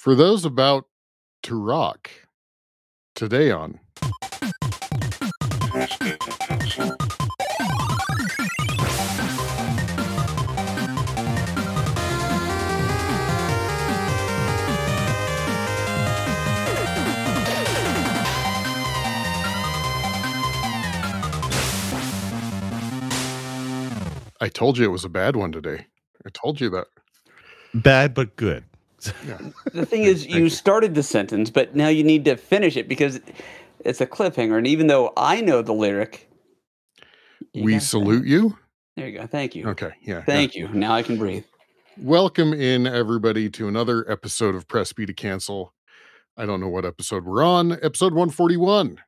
For those about to rock, today on I told you it was a bad one today. I told you that. Bad but good. Yeah. The thing is, you you. started the sentence, but now you need to finish it because it's a cliffhanger. And even though I know the lyric, we gotta- salute you. There you go. Thank you. Okay. Yeah. yeah. Thank you. Now I can breathe. Welcome in everybody to another episode of Press B to Cancel. I don't know what episode we're on. Episode 141.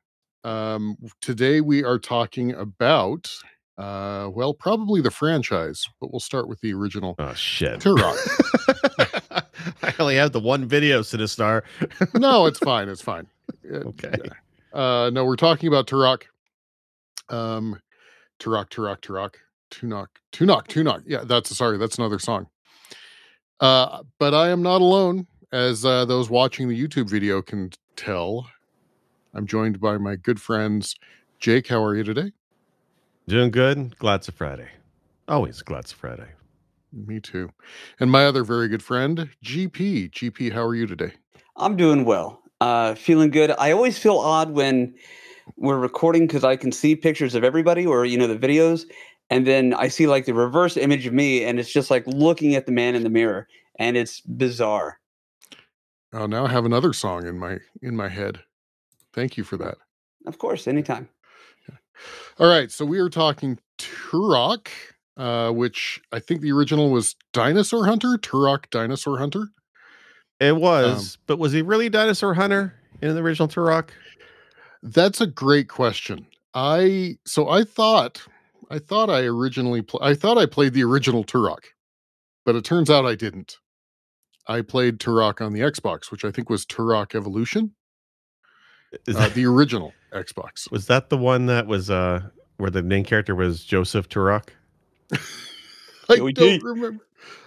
Um, today we are talking about uh well, probably the franchise, but we'll start with the original Oh shit. Turok. I only have the one video, Sinistar. no, it's fine. It's fine. Uh, Okay. Uh no, we're talking about Turok. Um Turok, Turok, Turok, Tunok, Tunok, Tunok. Yeah, that's sorry, that's another song. Uh, but I am not alone, as uh, those watching the YouTube video can tell. I'm joined by my good friends. Jake, how are you today? Doing good. Glad it's a Friday. Always glad it's a Friday. Me too. And my other very good friend, GP. GP, how are you today? I'm doing well. Uh, feeling good. I always feel odd when we're recording because I can see pictures of everybody or, you know, the videos. And then I see like the reverse image of me and it's just like looking at the man in the mirror and it's bizarre. Oh, now I have another song in my in my head. Thank you for that. Of course, anytime. All right, so we are talking Turok, uh, which I think the original was Dinosaur Hunter, Turok Dinosaur Hunter. It was, but was he really Dinosaur Hunter in the original Turok? That's a great question. I so I thought I thought I originally pl- I thought I played the original Turok, but it turns out I didn't. I played Turok on the Xbox, which I think was Turok Evolution, Is uh, that, the original Xbox. was that the one that was uh where the main character was Joseph Turok? I don't remember.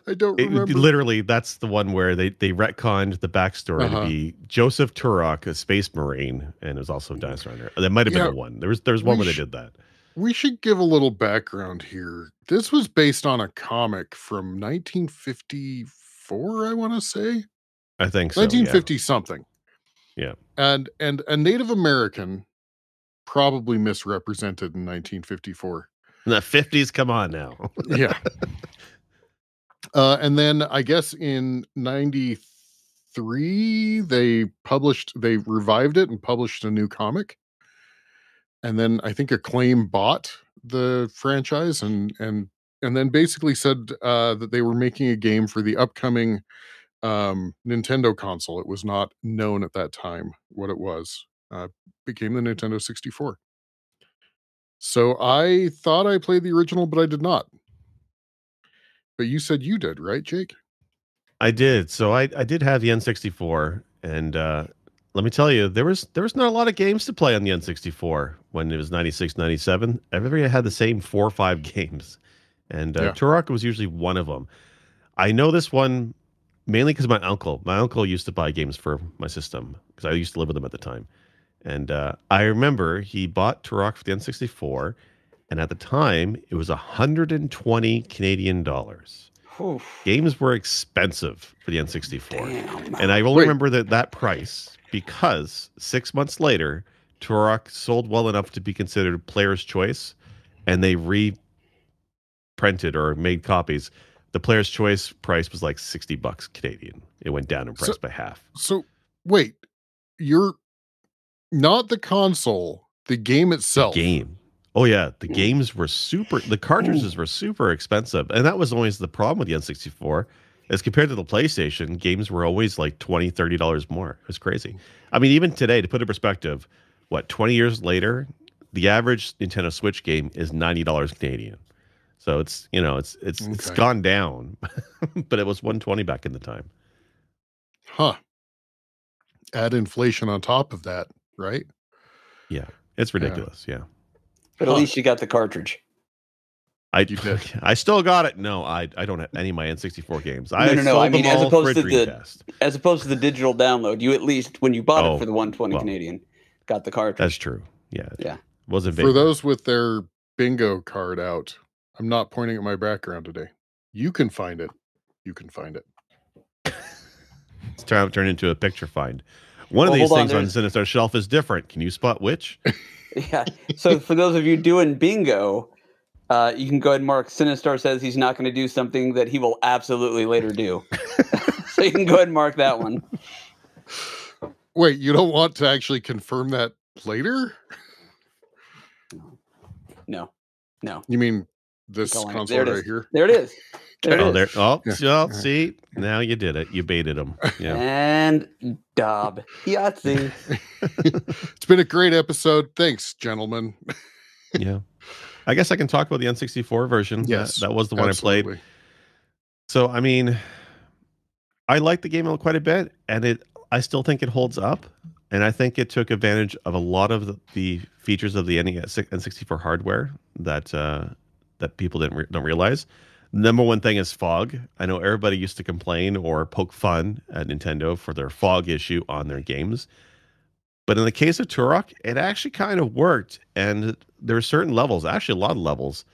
I don't It- remember. literally, that's the one where they they retconned the backstory Uh-huh. to be Joseph Turok, a space marine, and it was also a Dinosaur Hunter. That might have Yeah. been the one. There was there's one We where they did that. We should give a little background here. This was based on a comic from 1954, I want to say. I think so. yeah. 1950 something. Yeah. And and a Native American probably misrepresented in 1954. In the fifties, come on now. Yeah. uh and then I guess in 93 they published they revived it and published a new comic. And then I think Acclaim bought the franchise and and and then basically said uh that they were making a game for the upcoming um Nintendo console. It was not known at that time what it was. Uh became the Nintendo 64. So I thought I played the original, but I did not. But you said you did, right, Jake? I did. So I, I did have the N64, and uh, let me tell you, there was there was not a lot of games to play on the N64 when it was 96, 97. Everybody had the same four or five games, and uh, Yeah. Turok was usually one of them. I know this one mainly because my uncle. My uncle used to buy games for my system because I used to live with him at the time, and uh, I remember he bought Turok for the N64, and at the time it was 120 Canadian dollars Whew. games were expensive for the N64. Damn. And I only Wait. remember that that price because six months later, Turok sold well enough to be considered player's choice, and they reprinted or made copies. The player's choice price was like sixty bucks Canadian. It went down in price So- by half. So wait, you're not the console, the game The itself. game. Oh yeah, the games were super. The cartridges were super expensive, and that was always the problem with the N64. As compared to the PlayStation, games were always like 20 dollars more. It was crazy. I mean, even today, to put it in perspective, what twenty years later, the average Nintendo Switch game is ninety dollars Canadian. So it's you know it's it's it's Okay. gone down, but it was one twenty back in the time. Huh. Add inflation on top of that, right? Yeah, it's ridiculous. Yeah, But at Huh. least you got the cartridge. I You did. I still got it. No, I I don't have any of my N64 games. I No, no, no, sold I mean, as opposed for to the- Dreamcast. As opposed to the digital download, you at least when you bought Oh, it for the 120 well. Canadian, got the cartridge. That's true. Yeah. Yeah. Wasn't For those with their bingo card out, I'm not pointing at my background today. You can find it. You can find it. It's turned turn into a picture find. One of Well, these hold on, things on, there's- Sinistar Shelf is different. Can you spot which? Yeah. So for those of you doing bingo, uh, you can go ahead and mark Sinistar says he's not going to do something that he will absolutely later do. so you can go ahead and mark that one. Wait, you don't want to actually confirm that later? No, no. You mean this console There right here? There it is. There oh, there. there. is. Oh, Yeah. well, see, now you did it. You baited him. Yeah. And Dob. Yahtzee. it's been a great episode. Thanks, gentlemen. yeah. I guess I can talk about the N64 version. That- Yes, that, was the one I played. So I mean, I like the game quite a bit, and it I still think it holds up, and I think it took advantage of a lot of the, the features of the NES N64 hardware that uh, that people didn't re- don't realize. Number one thing is fog. I know everybody used to complain or poke fun at Nintendo for their fog issue on their games. But in the case of Turok, it actually kind of worked. And there are certain levels, actually a lot of levels.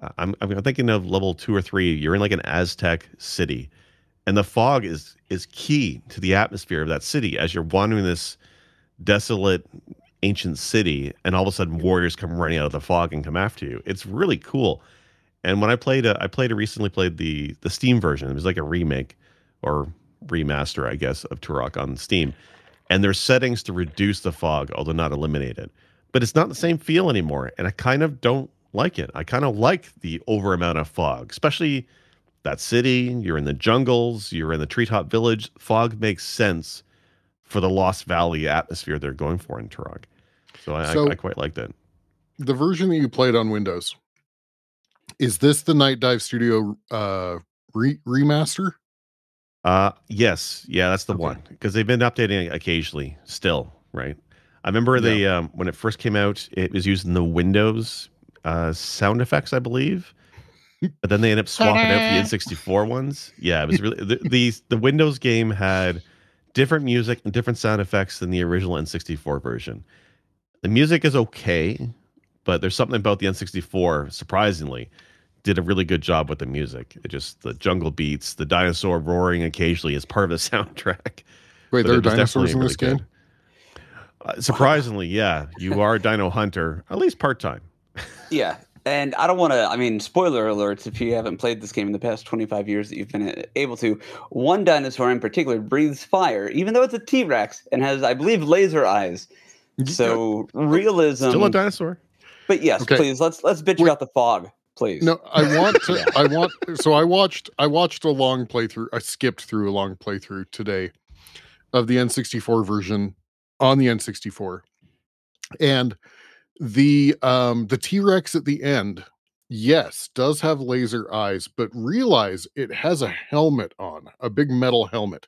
Uh, I'm, I'm thinking of level two or three. You're in like an Aztec city, and the fog is is key to the atmosphere of that city as you're wandering this desolate ancient city, and all of a sudden warriors come running out of the fog and come after you. It's really cool. And when I played, uh, I played, recently played the the Steam version. It was like a remake or remaster, I guess, of Turok on Steam. And there's settings to reduce the fog, although not eliminate it. But it's not the same feel anymore, and I kind of don't like it. I kind of like the over amount of fog, especially that city. You're in the jungles, you're in the treetop village. Fog makes sense for the Lost Valley atmosphere they're going for in Turok. So I, So- I, I quite liked it. The version that you played on Windows, is this the Nightdive Studio uh, re- remaster? Uh yes, yeah, that's the Okay. one because they've been updating occasionally. Still, right? I remember the um, when it first came out, it was using the Windows uh, sound effects, I believe. But then they ended up swapping out the N64 ones. Yeah, it was really the, the the Windows game had different music and different sound effects than the original N64 version. The music is okay, but there's something about the N64 surprisingly did a really good job with the music. It just the jungle beats, the dinosaur roaring occasionally is part of the soundtrack. Wait, But there are it was dinosaurs in definitely this really game? good. Uh, surprisingly, yeah, you are a dino hunter, at least part time. Yeah. And I don't want to, I mean, spoiler alerts if you haven't played this game in the past 25 years that you've been able to. One dinosaur in particular breathes fire, even though it's a T Rex and has, I believe, laser eyes. So realism. Still a dinosaur. but yes, Okay. please, let's let's bitch Wait. about the fog, please. No, I want to. I want. So I watched. I watched a long playthrough. I skipped through a long playthrough today of the N64 version on the N64, and the um the T Rex at the end, yes, does have laser eyes, but realize it has a helmet on, a big metal helmet.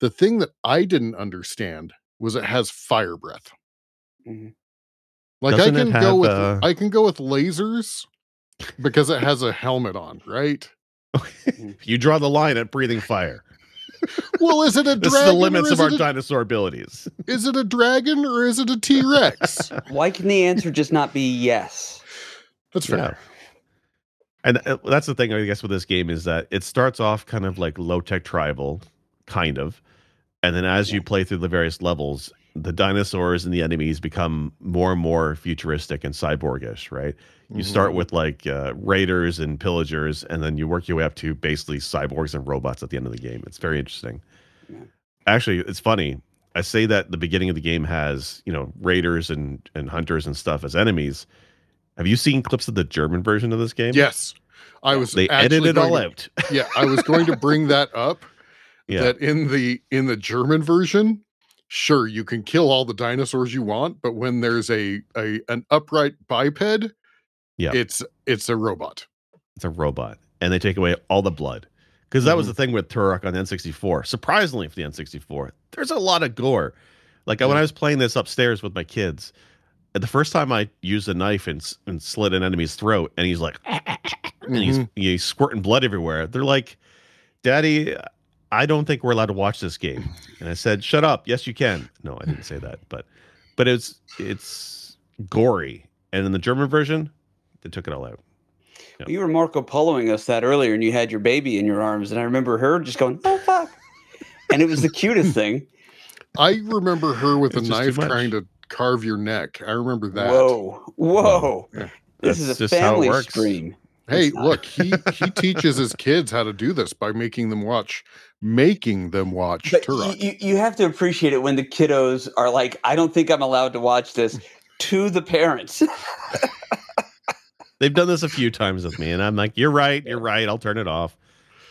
The thing that I didn't understand was it has fire breath. Mhm. Like Doesn't I can have, go with uh, I can go with lasers because it has a helmet on, right? you draw the line at breathing fire. Well, is it a This dragon? is the limits or of our a, dinosaur abilities. Is it a dragon or is it a T Rex? Why can the answer just not be yes? That's fair. Yeah. And uh, that's the thing, I guess, with this game is that it starts off kind of like low tech tribal, kind of. And then as you play through the various levels, the dinosaurs and the enemies become more and more futuristic and cyborgish, right? You start Mhm. with like uh, raiders and pillagers, and then you work your way up to basically cyborgs and robots at the end of the game. It's very interesting. Yeah. Actually, it's funny. I say that the beginning of the game has, you know, raiders and, and hunters and stuff as enemies. Have you seen clips of the German version of this game? Yes, I was. They edited it all to- out. Yeah, I was going to bring that up. Yeah. That in the in the German version, sure you can kill all the dinosaurs you want, but when there's a a an upright biped, Yeah. it's it's a robot. it's a robot, and they take away all the blood. Because that was Mhm. the thing with Turok on the N64. Surprisingly, for the N64, there's a lot of gore. Like when I was playing this upstairs with my kids, the first time I used a knife and, and slit an enemy's throat, and he's like, and he's, Mhm. he's squirting blood everywhere. They're like, Daddy, I don't think we're allowed to watch this game. And I said, Shut up. Yes, you can. No, I didn't say that, but but it's it's gory. And in the German version, they took it all out. Yeah. You were Marco Poloing us that earlier, and you had your baby in your arms, and I remember her just going, "Oh fuck," and it was the cutest thing. I remember her with a It's just knife trying to carve your neck. I remember that. Whoa, whoa! Yeah. This That's is a just how it family works. stream. Hey, look, he he teaches his kids how to do this by making them watch making them watch But you, Turok. you, you have to appreciate it when the kiddos are like, "I don't think I'm allowed to watch this." To the parents, They've done this a few times with me, and I'm like, You're right, you're right, I'll turn it off.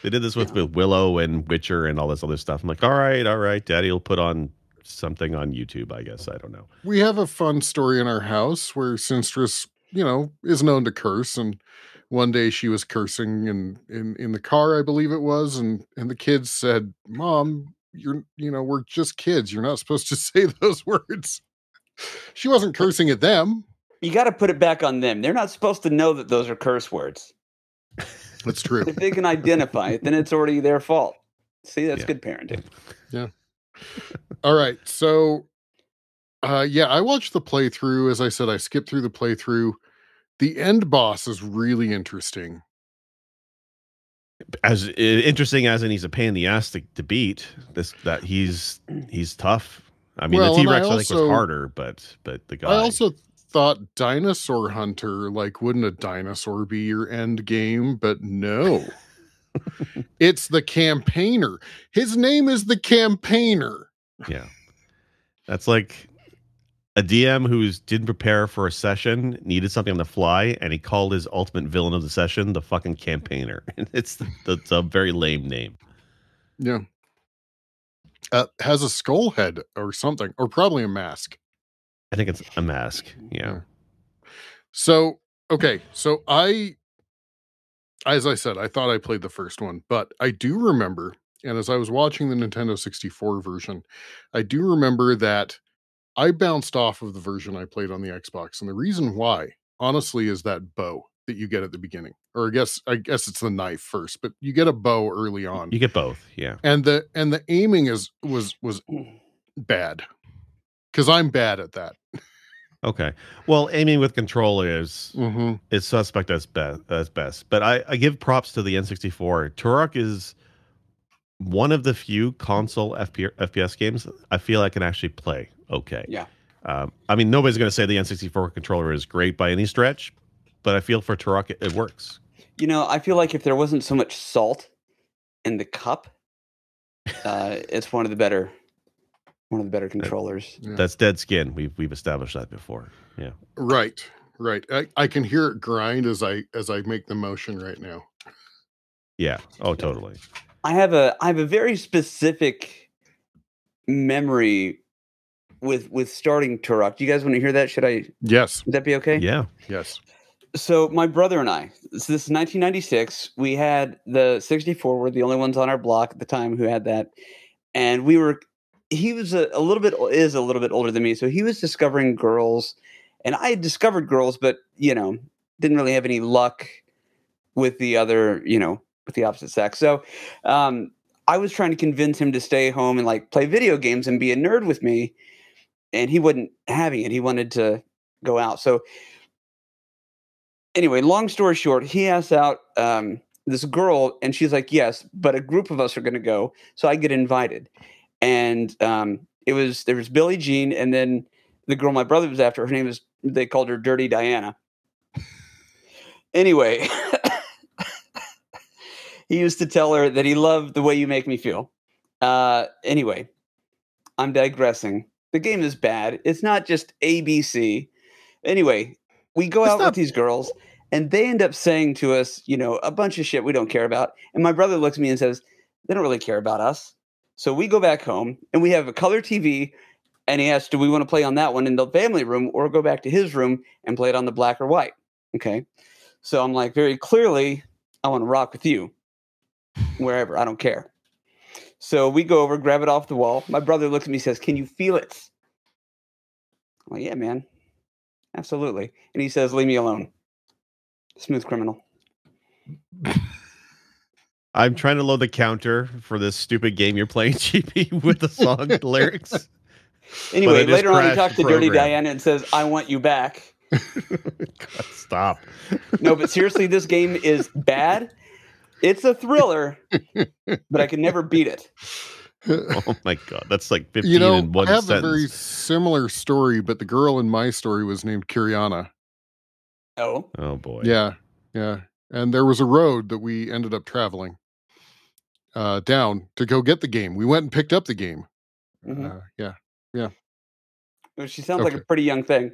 They did this with, with Willow and Witcher and all this other stuff. I'm like, all right, all right, Daddy will put on something on YouTube, I guess. I don't know. we have a fun story in our house where Sinstress, you know, is known to curse and one day she was cursing in, in in the car, I believe it was, and and the kids said, "Mom, you're you know, we're just kids. You're not supposed to say those words." She wasn't cursing at them. you got to put it back on them. They're not supposed to know that those are curse words. That's true. If they can identify it, then it's already their fault. See, that's Yeah. good parenting. Yeah. All right. So uh yeah, I watched the playthrough. As I said, I skipped through the playthrough. The end boss is really interesting. As interesting as and he's a pain in the ass to, to beat, this that he's he's tough. I mean, Well, the T Rex I, think was harder, but but the guy. I also thought Dinosaur Hunter, like, wouldn't a dinosaur be your end game? But no. it's the campaigner. His name is the campaigner. Yeah. That's like a DM who's didn't prepare for a session, needed something on the fly, and he called his ultimate villain of the session the fucking campaigner. It's that's a very lame name. Yeah. Uh, has a skull head or something, or probably a mask. I think it's a mask. Yeah. So, okay. So I, as I said, I thought I played the first one, but I do remember, and as I was watching the Nintendo 64 version, I do remember that I bounced off of the version I played on the Xbox. And the reason why, honestly, is that bow that you get at the beginning. Or I guess I guess it's the knife first, but you get a bow early on. You get both. Yeah. and the and the aiming is was was bad. Cuz I'm bad at that. Okay. Well, aiming with controllers Mm-hmm. is suspect as best as best. But I, I give props to the N64. Turok is one of the few console FP, FPS games I feel I can actually play okay. Yeah. Um, I mean, nobody's going to say the N64 controller is great by any stretch, but I feel for Turok it, it works. You know, I feel like if there wasn't so much salt in the cup, uh, it's one of the better, one of the better controllers. Yeah. That's dead skin. We've we've established that before. Yeah. Right. Right. I, I can hear it grind as I as I make the motion right now. Yeah. Oh, totally. I have a I have a very specific memory with with starting Turok. Do you guys want to hear that? Should I? Yes. Would that be okay? Yeah. Yes. So my brother and I, so this is 1996. We had the 64. We're the only ones on our block at the time who had that, and we were. He was a, a little bit is a little bit older than me, so he was discovering girls, and I had discovered girls, but you know didn't really have any luck with the other, you know, with the opposite sex. So um, I was trying to convince him to stay home and like play video games and be a nerd with me, and he wasn't having it. He wanted to go out. So anyway, long story short, he asks out um, this girl, and she's like, "Yes, but a group of us are going to go." So I get invited, and um, it was there was Billie Jean, and then the girl my brother was after. Her name is they called her Dirty Diana. anyway, he used to tell her that he loved the way you make me feel. Uh, anyway, I'm digressing. The game is bad. It's not just ABC. Anyway, we go It's out not- with these girls, and they end up saying to us, you know, a bunch of shit we don't care about. And my brother looks at me and says, they don't really care about us. So we go back home, and we have a color TV. And he asks, do we want to play on that one in the family room or go back to his room and play it on the black or white? Okay. So I'm like, very clearly, I want to rock with you wherever. I don't care. So we go over, grab it off the wall. My brother looks at me and says, Can you feel it? I'm like, Yeah, man. Absolutely. And he says, "Leave me alone." Smooth criminal. I'm trying to load the counter for this stupid game you're playing, GP, with the song lyrics. Anyway, later on, he talks to Dirty. Diana and says, "I want you back." God, stop. No, but seriously, this game is bad. It's a thriller, but I can never beat it. Oh my god, that's like 15 you know, in one I have sentence. a very similar story, but the girl in my story was named Kiriana. Oh, Oh boy. Yeah, yeah. And there was a road that we ended up traveling uh, down to go get the game. We went and picked up the game. Mhm. Uh, yeah. Well, she sounds like a pretty young thing.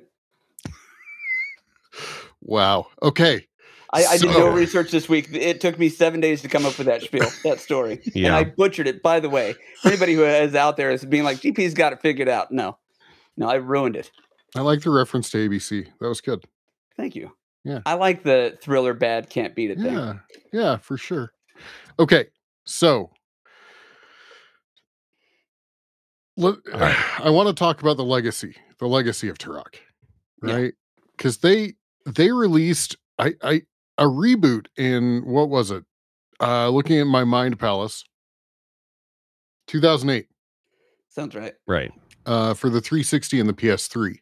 Wow. Okay. I, I did no research this week. It took me seven days to come up with that spiel, that story, and I butchered it. By the way, for anybody who is out there is being like, "GP's got it figured out." No, no, I ruined it. I like the reference to ABC. That was good. Thank you. Yeah. I like the thriller bad can't beat it thing. Yeah. Yeah, for sure. Okay. So let, All right. I want to talk about the legacy, the legacy of Turok, right? Because they they released I I a reboot in what was it? Uh looking at my mind palace 2008 Sounds right. Right. uh for the 360 and the PS3.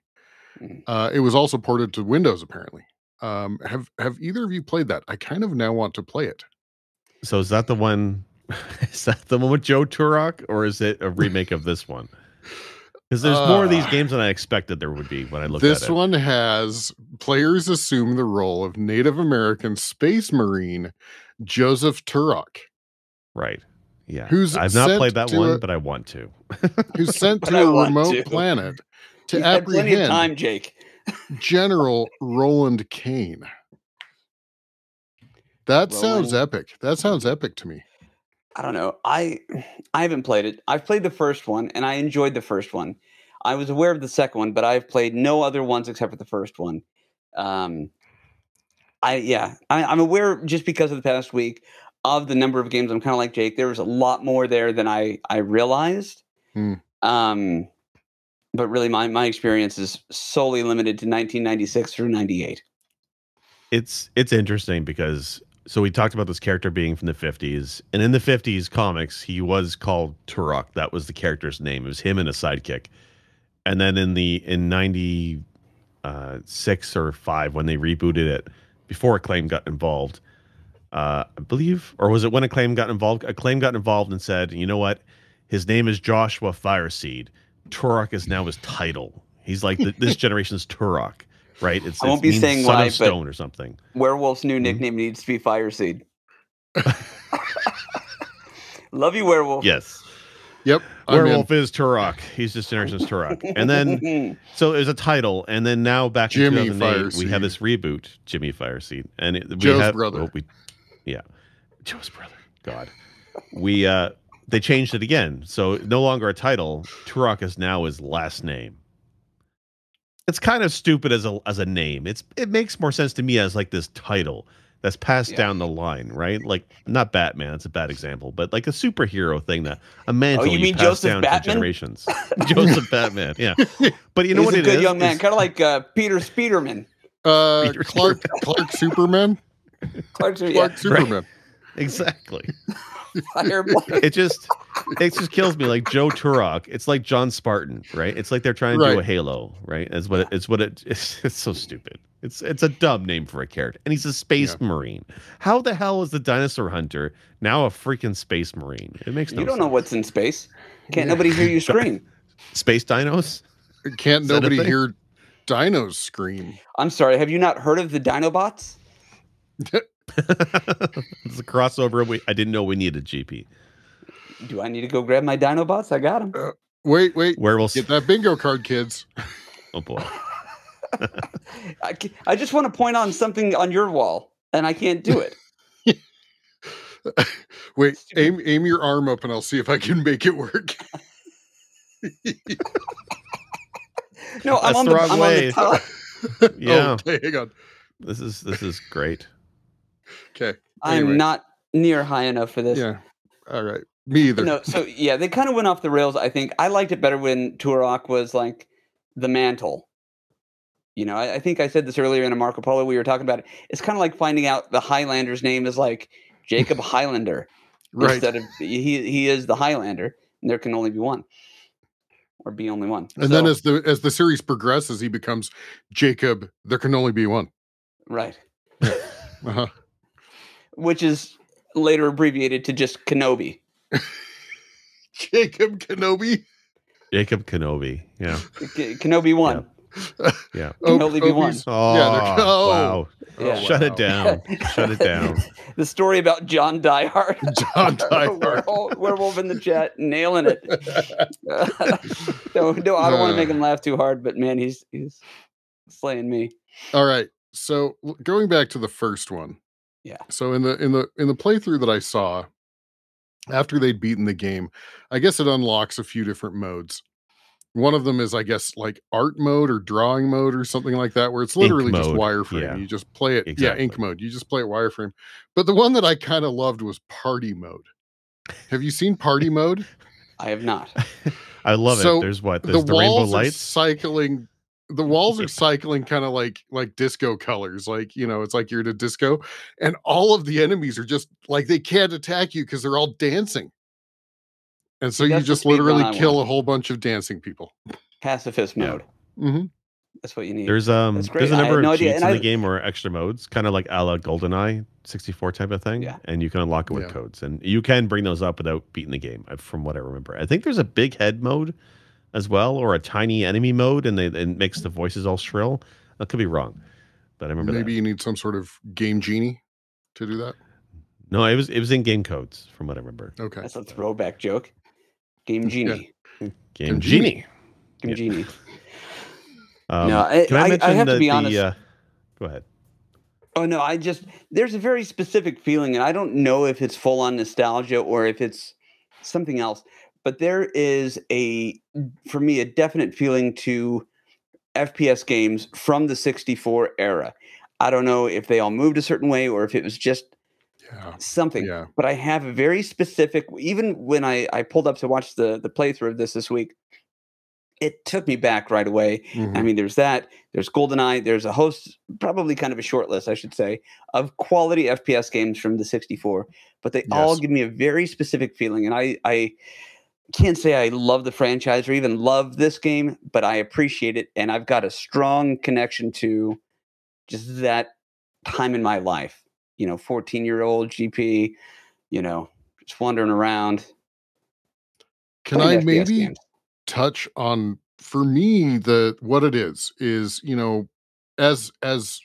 Mhm. Uh it was also ported to Windows apparently. Um have have either of you played that? I kind of now want to play it. So is that the one? Is that the one with Joe Turok, or is it a remake of this one? Because there's more of these Uh, games than I expected there would be when I looked at This one has players assume the role of Native American space marine Joseph Turok, Right. Yeah. Who's I've not played that one, a- but I want to. who's sent to a remote to. planet to You had plenty of apprehend time, Jake. General Roland Kane. That sounds epic. That sounds epic to me. I don't know. I I haven't played it. I've played the first one and I enjoyed the first one. I was aware of the second one, but I've played no other ones except for the first one. Um, I yeah, I, I'm aware just because of the past week of the number of games. I'm kind of like Jake. There was a lot more there than I I realized. Hmm. Um, but really, my my experience is solely limited to 1996 through 98. it's it's interesting because so we talked about this character being from the 50s and in the 50s comics he was called Turok. That was the character's name. It was him and a sidekick. And then in the in 96 or 5 when they rebooted it before acclaim got involved uh i believe or was it when acclaim got involved? Acclaim got involved and said you know what? His name is joshua fireseed. Turok is now his title. He's like th- this generation's turok right it's I won't it be saying son why, of but- stone or something Werewolf's new Mhm. nickname needs to be Fireseed. Love you, Werewolf. yes Yep. Werewolf is Turok. He's this generation's Turok. And then, so there's a title. And then now back Jimmy in 2008, we have this reboot, Jimmy Fireseed. And it, we Joe's have, brother. oh, we, yeah. Joe's brother. God. We, uh, they changed it again. So no longer a title. Turok is now his last name. It's kind of stupid as a as a name. It's it makes more sense to me as like this title that's passed Yeah. down the line, right? Like not Batman, it's a bad example, but like a superhero thing that a mantle Oh, you mean pass Joseph down Batman? generations. Joseph Batman, yeah. But you know He's what a it good is? young man, Is- kind of like uh, Peter Speederman. Uh, Peter Clark Clark Superman. Clark, yeah, Clark Superman. Exactly. Fireball. It just it just kills me like Joe Turok. It's like John Spartan, right? It's like they're trying to do a Halo, right? It's what it, it's what it it's, it's so stupid. It's it's a dumb name for a character, and he's a space marine. How the hell is the dinosaur hunter now a freaking space marine? It makes no You don't know sense. what's in space. Can't nobody hear you scream. space dinos. Can't Is that a nobody thing? hear dinos scream? I'm sorry. Have you not heard of the Dinobots? it's a crossover. We, I didn't know we needed GP. Do I need to go grab my Dinobots? I got them. Uh, wait, wait. Werewolves. Get that bingo card, kids. Oh boy. I, I just want to point on something on your wall, and I can't do it. Wait, aim aim your arm up and I'll see if I can make it work. No, I'm on the the, I'm on the top. Oh, yeah. Oh, okay, hang on. This is this is great. Okay. I'm not near high enough for this. Yeah. All right. Me either. No, so yeah, they kind of went off the rails. I think I liked it better when Turok was like the mantle. You know, I, I think I said this earlier in a Marco Polo. We were talking about it. It's kind of like finding out the Highlander's name is like Jacob Highlander Right. instead of he he is the Highlander, and there can only be one, or be only one. And then as the as the series progresses, he becomes Jacob. There can only be one. right, Uh-huh. Which is later abbreviated to just Kenobi. Jacob Kenobi. Jacob Kenobi. Yeah. K- Kenobi one. Yeah. Can only be one. Kobe's- Oh, they're- oh. wow. Oh, yeah. Shut it down. Shut it down. the story about John Diehard. John Diehard. werewolf, werewolf in the chat, nailing it. no, no, I don't want to uh. make him laugh too hard, but man, he's he's slaying me. All right. So going back to the first one. Yeah. So in the in the in the playthrough that I saw, after they'd beaten the game, I guess it unlocks a few different modes. One of them is, I guess, like art mode or drawing mode or something like that, where it's literally just wireframe. yeah. You just play it. Exactly. Yeah, ink mode. You just play it wireframe. But the one that I kind of loved was party mode. Have you seen party mode? I have not. I love So, it. There's what? There's the the, rainbow walls are lights. cycling the walls are cycling kind of like like disco colors like you know it's like you're at a disco and all of the enemies are just like they can't attack you because they're all dancing and so you That's the just literally kill a whole bunch of dancing people Pacifist Yeah. mode. hmm That's what you need. There's um there's great. a I had number of idea, cheats and in the game or extra modes, kind of like a la GoldenEye 64 type of thing. Yeah. And you can unlock it with Yeah. codes. And you can bring those up without beating the game, uh, from what I remember. I think there's a big head mode as well, or a tiny enemy mode, and they it makes the voices all shrill. I could be wrong. But I remember maybe that. you need some sort of game genie to do that No, it was it was in game codes, from what I remember. okay That's a throwback joke. Game Genie. Game Game Genie. Game Yeah. Genie. Um, No, I- can I- I mention have to the- be the, uh, go ahead. Oh no, I just there's a very specific feeling, and I don't know if it's full on nostalgia or if it's something else. But there is a for me a definite feeling to FPS games from the 64 era. I don't know if they all moved a certain way or if it was just yeah something. yeah But I have a very specific. Even when I I pulled up to watch the the playthrough of this this week, it took me back right away. I Mhm. mean, there's that. There's GoldenEye. There's a host, probably kind of a short list, I should say, of quality FPS games from the 64. But they all give me a very specific feeling, and I, I can't say I love the franchise or even love this game, but I appreciate it, and I've got a strong connection to just that time in my life. You know, 14 year old GP. You know, just wandering around. can i FPS maybe games. touch on for me the what it is is you know as as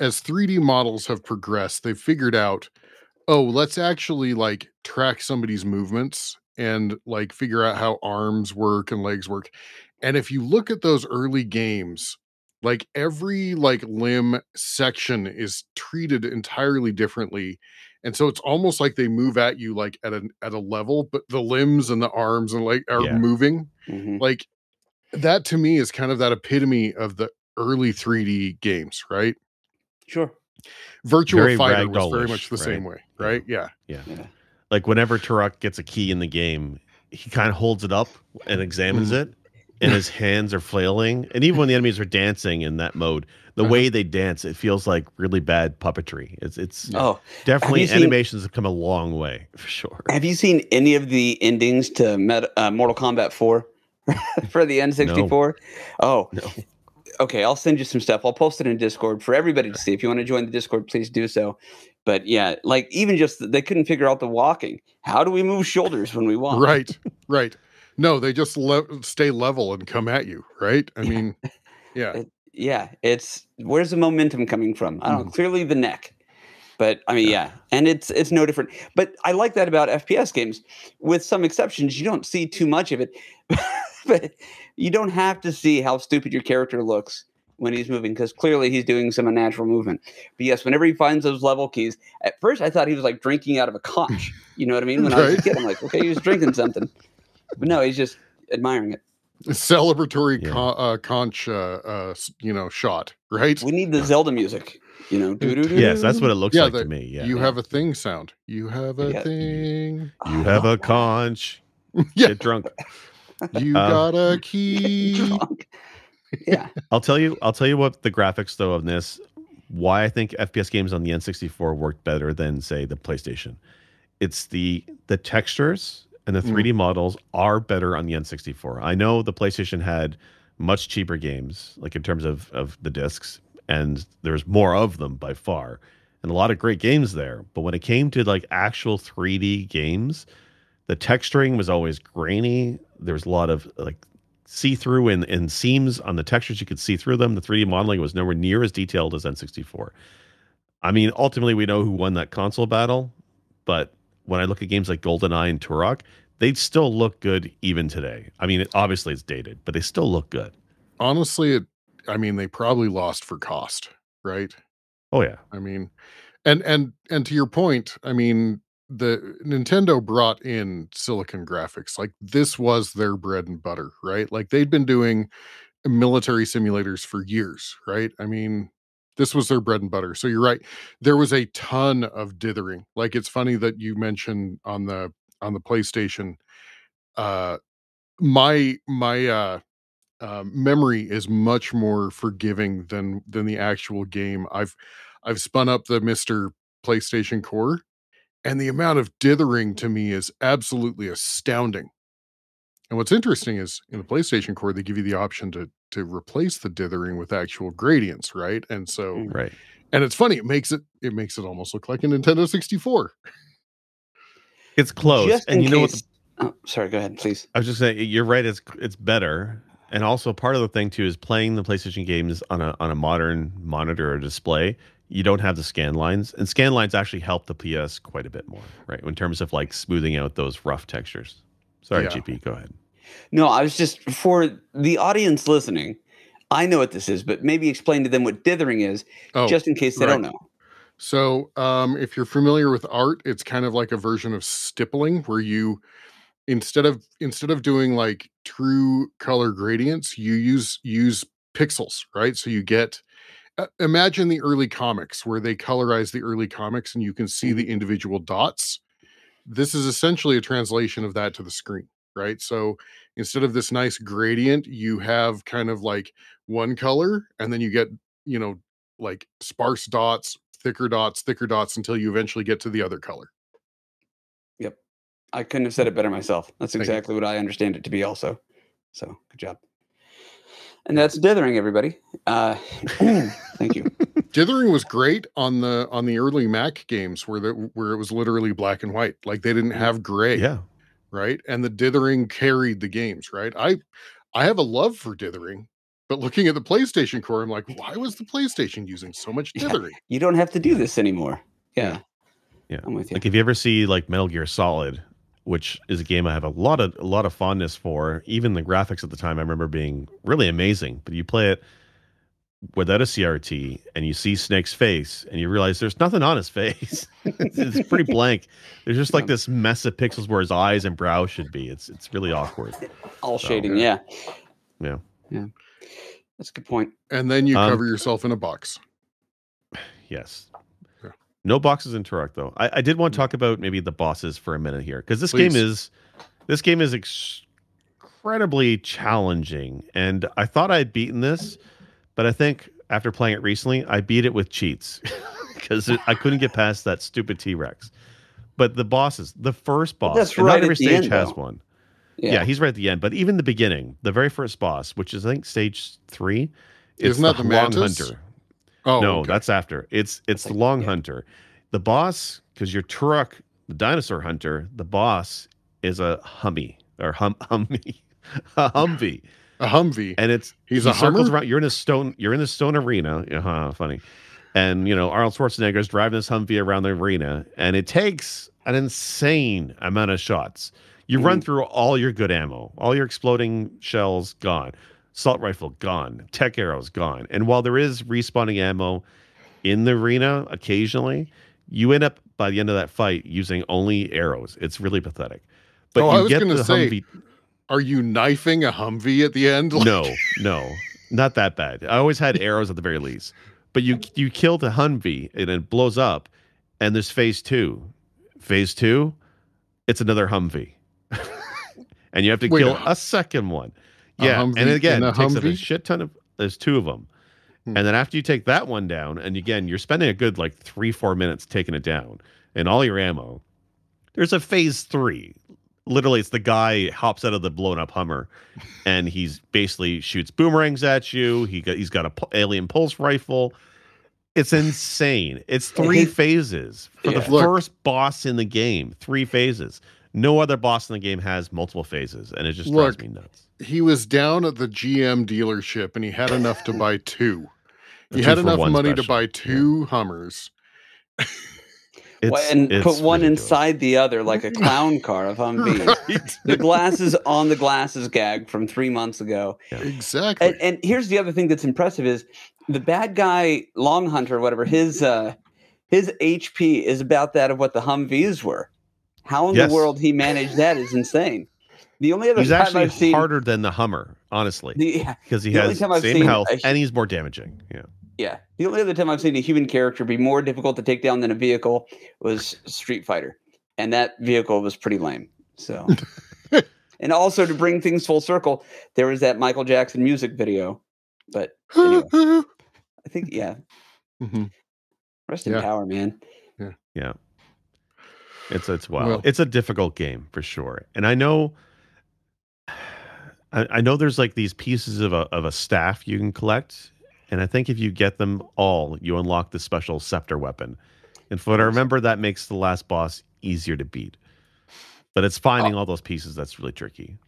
as 3d models have progressed they've figured out oh let's actually like track somebody's movements and like figure out how arms work and legs work and if you look at those early games like every like limb section is treated entirely differently and so it's almost like they move at you like at a at a level but the limbs and the arms and like are Yeah. moving Mhm. like that to me is kind of that epitome of the early 3D games, right? Sure. Virtual Very Fighter was very much the right? same way, right? Yeah. Yeah. Yeah. Like whenever Turok gets a key in the game, he kind of holds it up and examines Mhm. it, and his hands are flailing. And even when the enemies are dancing in that mode, the Uh-huh. way they dance, it feels like really bad puppetry. It's it's Oh, definitely seen- animations have come a long way for sure. Have you seen any of the endings to uh, Mortal Kombat 4 for the N64? Oh, No. okay. I'll send you some stuff. I'll post it in Discord for everybody to see. If you want to join the Discord, please do so. But yeah, like even just they couldn't figure out the walking. How do we move shoulders when we walk? Right. right. No, they just le- stay level and come at you, right? I mean, yeah. It- Yeah, it's where's the momentum coming from? I don't mm. know. Clearly the neck. But I mean, yeah, and it's it's no different. But I like that about FPS games. With some exceptions, you don't see too much of it. but you don't have to see how stupid your character looks when he's moving because clearly he's doing some unnatural movement. But yes, whenever he finds those level keys, at first I thought he was like drinking out of a conch. You know what I mean? When I was a kid, I'm like, okay, he was drinking something. But no, he's just admiring it. Celebratory Yeah. con- uh, conch, uh, uh, you know, shot, right? We need the Zelda music. You know. Yes, that's what it looks Yeah, like the- to me. Yeah. You have a thing sound. You have a Yeah. thing. You have a conch. Yeah. Get drunk. You Uh, got a key. Yeah. I'll tell you. I'll tell you what the graphics though of this. Why I think FPS games on the N64 worked better than say the PlayStation. It's the the textures and the Mm. 3D models are better on the N64. I know the PlayStation had much cheaper games, like in terms of of the discs, and there's more of them by far, and a lot of great games there. But when it came to like actual 3D games, the texturing was always grainy. There was a lot of like see through and, and seams on the textures. You could see through them. The 3D modeling was nowhere near as detailed as N64. I mean, ultimately, we know who won that console battle, but when I look at games like GoldenEye and Turok, they still look good even today. I mean, it, obviously it's dated, but they still look good. Honestly, it I mean, they probably lost for cost, right? Oh yeah, I mean, and and and to your point, I mean, the Nintendo brought in silicon graphics. Like this was their bread and butter, right? Like they'd been doing military simulators for years, right? I mean, this was their bread and butter. So you're right. There was a ton of dithering. Like it's funny that you mentioned on the on the PlayStation uh my my uh uh, memory is much more forgiving than than the actual game. I've I've spun up the MiSTer PlayStation Core, and the amount of dithering to me is absolutely astounding. And what's interesting is in the PlayStation Core, they give you the option to to replace the dithering with actual gradients, right? And so, Mm. right. and it's funny, it makes it it makes it almost look like a Nintendo 64. It's close, Just and in you know what? The, Oh, sorry, go ahead, please. I was just saying, you're right. It's it's better, and also part of the thing too is playing the PlayStation games on a on a modern monitor or display. You don't have the scan lines, and scan lines actually help the PS quite a bit more, right? In terms of like smoothing out those rough textures. Sorry, Yeah. GP, go ahead. No, I was just for the audience listening. I know what this is, but maybe explain to them what dithering is, Oh, just in case they don't know. So, um, if you're familiar with art, it's kind of like a version of stippling where you instead of instead of doing like true color gradients, you use use pixels, right? So you get Uh, imagine the early comics where they colorize the early comics and you can see the mm-hmm. individual dots. This is essentially a translation of that to the screen, right? So instead of this nice gradient, you have kind of like one color and then you get, you know, like sparse dots, thicker dots, thicker dots until you eventually get to the other color. Yep. I couldn't have said it better myself. That's exactly what I understand it to be, also. So good job. And that's dithering, everybody. Uh, thank you. Dithering was great on the on the early Mac games where the where it was literally black and white. Like they didn't have gray. Yeah, right? And the dithering carried the games, right? I I have a love for dithering, but looking at the PlayStation Core, I'm like, why was the PlayStation using so much Yeah. dithering? You don't have to do this anymore. Yeah. Yeah. I'm with you. like if you ever see like Metal Gear Solid, which is a game I have a lot of a lot of fondness for. Even the graphics at the time I remember being really amazing. But you play it without a CRT and you see Snake's face and you realize there's nothing on his face. it's, it's pretty blank. There's just like this mess of pixels where his eyes and brow should be. It's it's really awkward. All So, shading. Yeah. Yeah. Yeah. That's a good point. And then you Um, cover yourself in a box. Yes. Yeah. No boxes in Turok though. I, I did want to hmm. talk about maybe the bosses for a minute here because this Please. game is this game is ex- incredibly challenging, and I thought I'd beaten this, but I think after playing it recently, I beat it with cheats because I couldn't get past that stupid T Rex. But the bosses, the first boss, that's and right not every stage end, has though. one. Yeah. Yeah. he's right at the end. But even the beginning, the very first boss, which is I think stage three, Isn't that the long Mantis? hunter. Oh no, okay. that's after. It's it's the like- long yeah. hunter. The boss, because you're Turok, the dinosaur hunter, the boss is a Hummy or hum Hummy, a Humvee, a Humvee. and it's He's he a circles Hummer? around. You're in a stone. You're in the stone arena. Uh-huh, funny. And you know Arnold Schwarzenegger is driving this Humvee around the arena, and it takes an insane amount of shots. You run through all your good ammo, all your exploding shells gone, assault rifle gone, tech arrows gone, and while there is respawning ammo in the arena occasionally, you end up by the end of that fight using only arrows. It's really pathetic. But Oh, you I was get gonna the say, Humvee. Are you knifing a Humvee at the end? Like- No, no, not that bad. I always had arrows at the very least. But you you kill the Humvee and it blows up, and there's phase two. Phase two, it's another Humvee, and you have to Wait, kill a second one. Yeah, Humvee and again, in a it takes up a shit ton of There's two of them. Hmm. And then after you take that one down, and again, you're spending a good like three, four minutes taking it down and all your ammo. There's a phase three. Literally, it's the guy hops out of the blown up Hummer and he's basically shoots boomerangs at you. He got, he's got a alien pulse rifle. It's insane. It's three phases for Yeah. the Look. first boss in the game. Three phases. No other boss in the game has multiple phases, and it just Look. drives me nuts. He was down at the GM dealership and he had enough to buy two. He Two had enough one money to buy two Hummers. It's, Well, and it's put one ridiculous. inside the other like a clown car of Humvee. Right. the glasses on the glasses gag from three months ago. Exactly. And, and here's the other thing that's impressive is the bad guy Longhunter, whatever his uh, his HP is about that of what the Humvees were. How in Yes. the world he managed that is insane. The only other He's time actually I've seen harder than the Hummer, honestly, the yeah, because he the has time same seen health a- and he's more damaging. Yeah. yeah the only other time I've seen a human character be more difficult to take down than a vehicle was Street Fighter, and that vehicle was pretty lame. So. And also to bring things full circle, there was that Michael Jackson music video. But anyway, I think yeah, Mhm. rest in Yeah. power, man. Yeah. It's it's wild. Well- it's a difficult game for sure. And I know I, I know there's like these pieces of a of a staff you can collect. And I think if you get them all, you unlock the special scepter weapon. And from what I remember, that makes the last boss easier to beat. But it's finding Oh. all those pieces that's really tricky.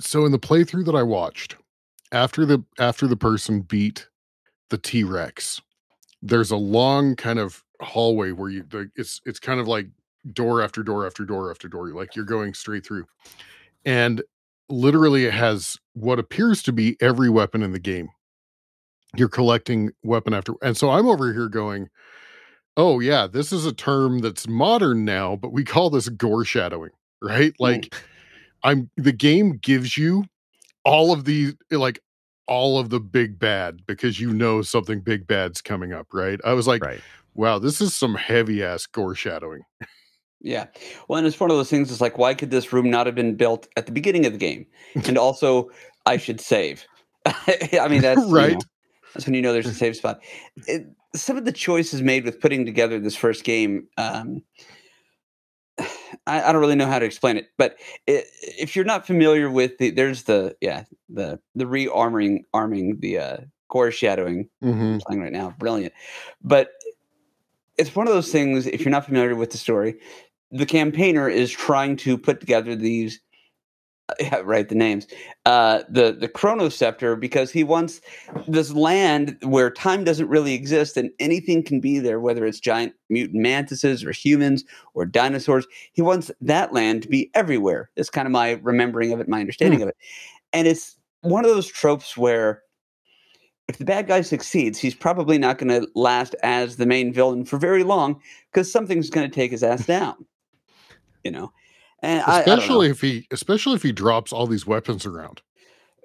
so in the playthrough that I watched, after the after the person beat the T Rex, there's a long kind of hallway where you the, it's it's kind of like door after door after door after door, like you're going straight through, and literally it has what appears to be every weapon in the game. You're collecting weapon after, and so I'm over here going, "Oh yeah, this is a term that's modern now, but we call this gore shadowing, right? Like." I'm the game gives you all of the like all of the big bad because you know something big bad's coming up, right? I was like, right. wow, this is some heavy ass gore shadowing. Yeah. Well, and it's one of those things. It's like, why could this room not have been built at the beginning of the game? And also, I should save. I mean, that's you Right. know, that's when you know there's a save spot. It, some of the choices made with putting together this first game. Um, I, I don't really know how to explain it, but i if you're not familiar with the, there's the yeah the the re-arming arming the uh, core shadowing Mm-hmm. playing right now. Brilliant. But it's one of those things, if you're not familiar with the story, the campaigner is trying to put together these yeah, right, the names. Uh the the chronoscepter because he wants this land where time doesn't really exist and anything can be there, whether it's giant mutant mantises or humans or dinosaurs. He wants that land to be everywhere. It's kind of my remembering of it, my understanding of it. And it's one of those tropes where if the bad guy succeeds, he's probably not going to last as the main villain for very long because something's going to take his ass down. You know, and I- I. Especially if he especially if he drops all these weapons around.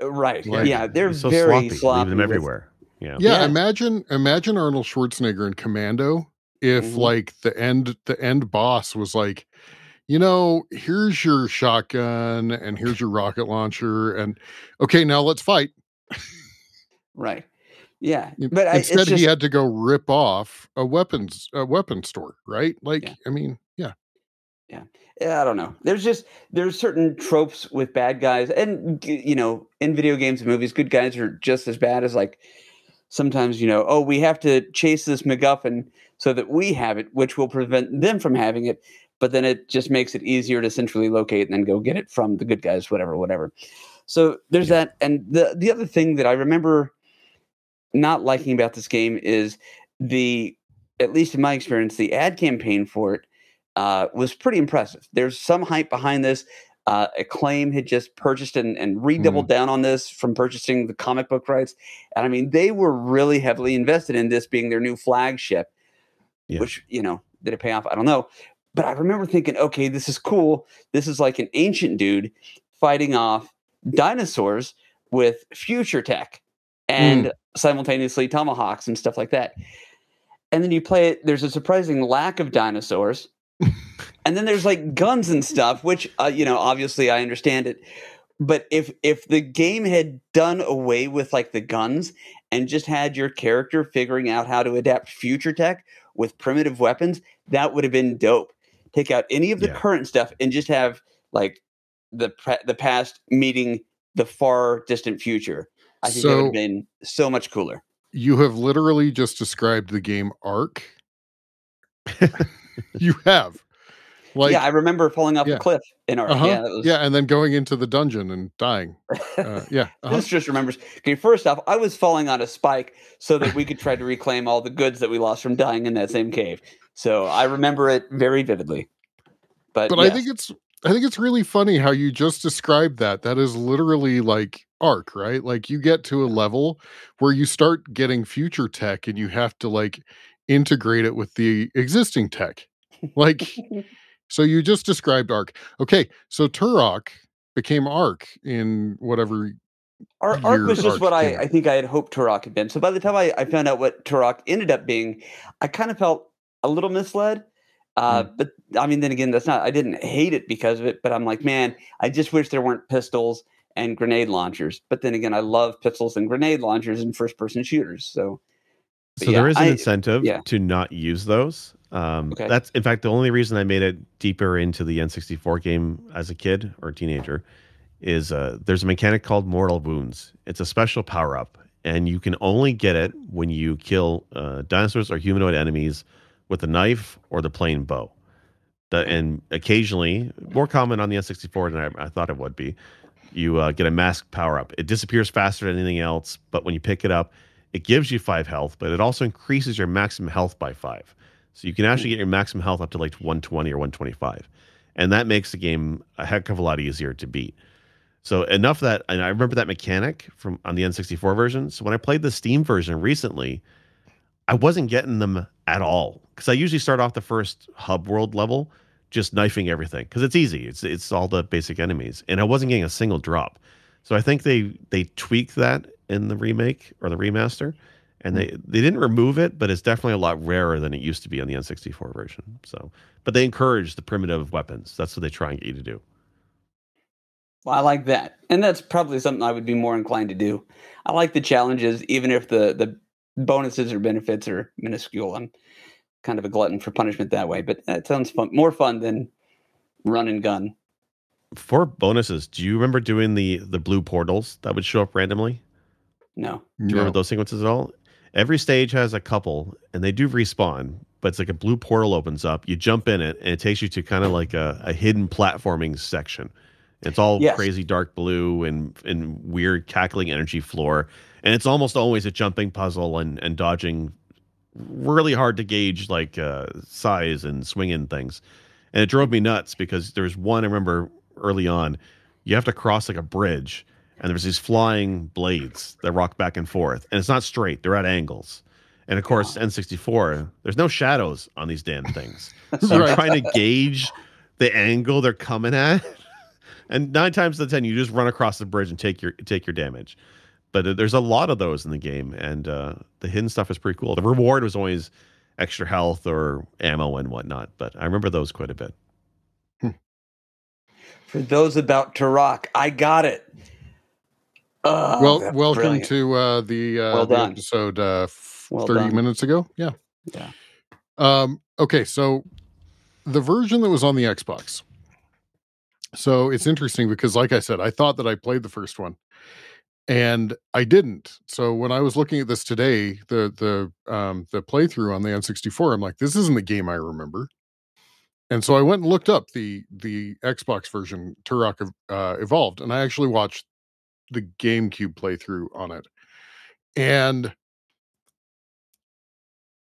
Uh, right? Like- yeah, they're so very sloppy, sloppy. leaving them with- everywhere. Yeah. Yeah, Yeah. imagine imagine Arnold Schwarzenegger in Commando if Mhm. like the end the end boss was like, you know, here's your shotgun and here's your rocket launcher and okay, now let's fight. Right. Yeah, In- but I, it's Instead, just, he had to go rip off a weapons a weapon store, right? Like, Yeah. I mean, yeah, I don't know. There's just there's certain tropes with bad guys, and you know, in video games and movies, good guys are just as bad as like sometimes you know, oh, we have to chase this MacGuffin so that we have it, which will prevent them from having it. But then it just makes it easier to centrally locate and then go get it from the good guys, whatever, whatever. So there's Yeah. that, and the the other thing that I remember not liking about this game is the, at least in my experience, the ad campaign for it uh, was pretty impressive. There's some hype behind this. Uh, Acclaim had just purchased and, and redoubled down on this from purchasing the comic book rights. And I mean, they were really heavily invested in this being their new flagship, Yeah. which, you know, did it pay off? I don't know. But I remember thinking, okay, this is cool. This is like an ancient dude fighting off dinosaurs with future tech and simultaneously tomahawks and stuff like that. And then you play it, there's a surprising lack of dinosaurs. And then there's like guns and stuff, which, uh, you know, obviously I understand it. but if if the game had done away with like the guns and just had your character figuring out how to adapt future tech with primitive weapons, that would have been dope. Take out any of the Yeah. current stuff and just have like the pre- the past meeting the far distant future. I think that would have been so much cooler. You have literally just described the game Ark. you have. Like yeah, I remember falling off yeah. a cliff in our uh-huh, yeah, was, yeah, and then going into the dungeon and dying. Uh, yeah. uh-huh. This just remembers. Okay, first off, I was falling on a spike so that we could try to reclaim all the goods that we lost from dying in that same cave. So I remember it very vividly. But, but I think it's I think it's really funny how you just described that. That is literally like Ark, right? Like you get to a level where you start getting future tech and you have to like integrate it with the existing tech. Like so you just described Ark. Okay, so Turok became Ark in whatever Ar- Ark was just Ark what I. I think I had hoped Turok had been. So by the time I, I found out what Turok ended up being, I kind of felt a little misled. Uh, Hmm. But I mean, then again, that's not. I didn't hate it because of it, but I'm like, man, I just wish there weren't pistols and grenade launchers. But then again, I love pistols and grenade launchers and first-person shooters. So, but So yeah, there is an I- incentive yeah. to not use those. Um, Okay. That's in fact the only reason I made it deeper into the N64 game as a kid or teenager is uh, there's a mechanic called Mortal Wounds. It's a special power up, and you can only get it when you kill uh, dinosaurs or humanoid enemies with a knife or the plain bow. The, and occasionally, more common on the N64 than I, I thought it would be, you uh, get a mask power up. It disappears faster than anything else, but when you pick it up, it gives you five health, but it also increases your maximum health by five. So you can actually get your maximum health up to like 120 or 125. And that makes the game a heck of a lot easier to beat. So enough that, and I remember that mechanic from on the N64 version. So when I played the Steam version recently, I wasn't getting them at all because I usually start off the first hub world level just knifing everything because it's easy. It's it's all the basic enemies, and I wasn't getting a single drop. So I think they they tweaked that in the remake or the remaster, and they they didn't remove it, but it's definitely a lot rarer than it used to be on the N64 version. So, but they encourage the primitive weapons. That's what they try and get you to do. Well, I like that, and that's probably something I would be more inclined to do. I like the challenges, even if the the bonuses or benefits are minuscule. I'm kind of a glutton for punishment that way, but that sounds fun, more fun than run and gun. For bonuses, do you remember doing the the blue portals that would show up randomly? No, Do you remember those sequences at all? Every stage has a couple, and they do respawn, but it's like a blue portal opens up. You jump in it, and it takes you to kind of like a, a hidden platforming section. It's all Yes. crazy dark blue and and weird cackling energy floor, and it's almost always a jumping puzzle and and dodging really hard to gauge like uh, size and swinging things. And it drove me nuts because there's one I remember early on. You have to cross like a bridge, and there's these flying blades that rock back and forth, and it's not straight; they're at angles. And of course, N64, there's no shadows on these damn things, so you're trying to gauge the angle they're coming at. And nine times out of ten, you just run across the bridge and take your take your damage. But uh, there's a lot of those in the game, and uh, the hidden stuff is pretty cool. The reward was always extra health or ammo and whatnot, but I remember those quite a bit. For those about to rock, I got it. Oh, well, welcome brilliant. to uh, the, uh, Well the episode uh, f- Well 30 done. minutes ago. Yeah. Yeah. Um, okay, so the version that was on the Xbox. So it's interesting because, like I said, I thought that I played the first one, and I didn't. So when I was looking at this today, the the um, the playthrough on the N64, I'm like, this isn't the game I remember. And so I went and looked up the the Xbox version, Turok uh, Evolved, and I actually watched the GameCube playthrough on it. And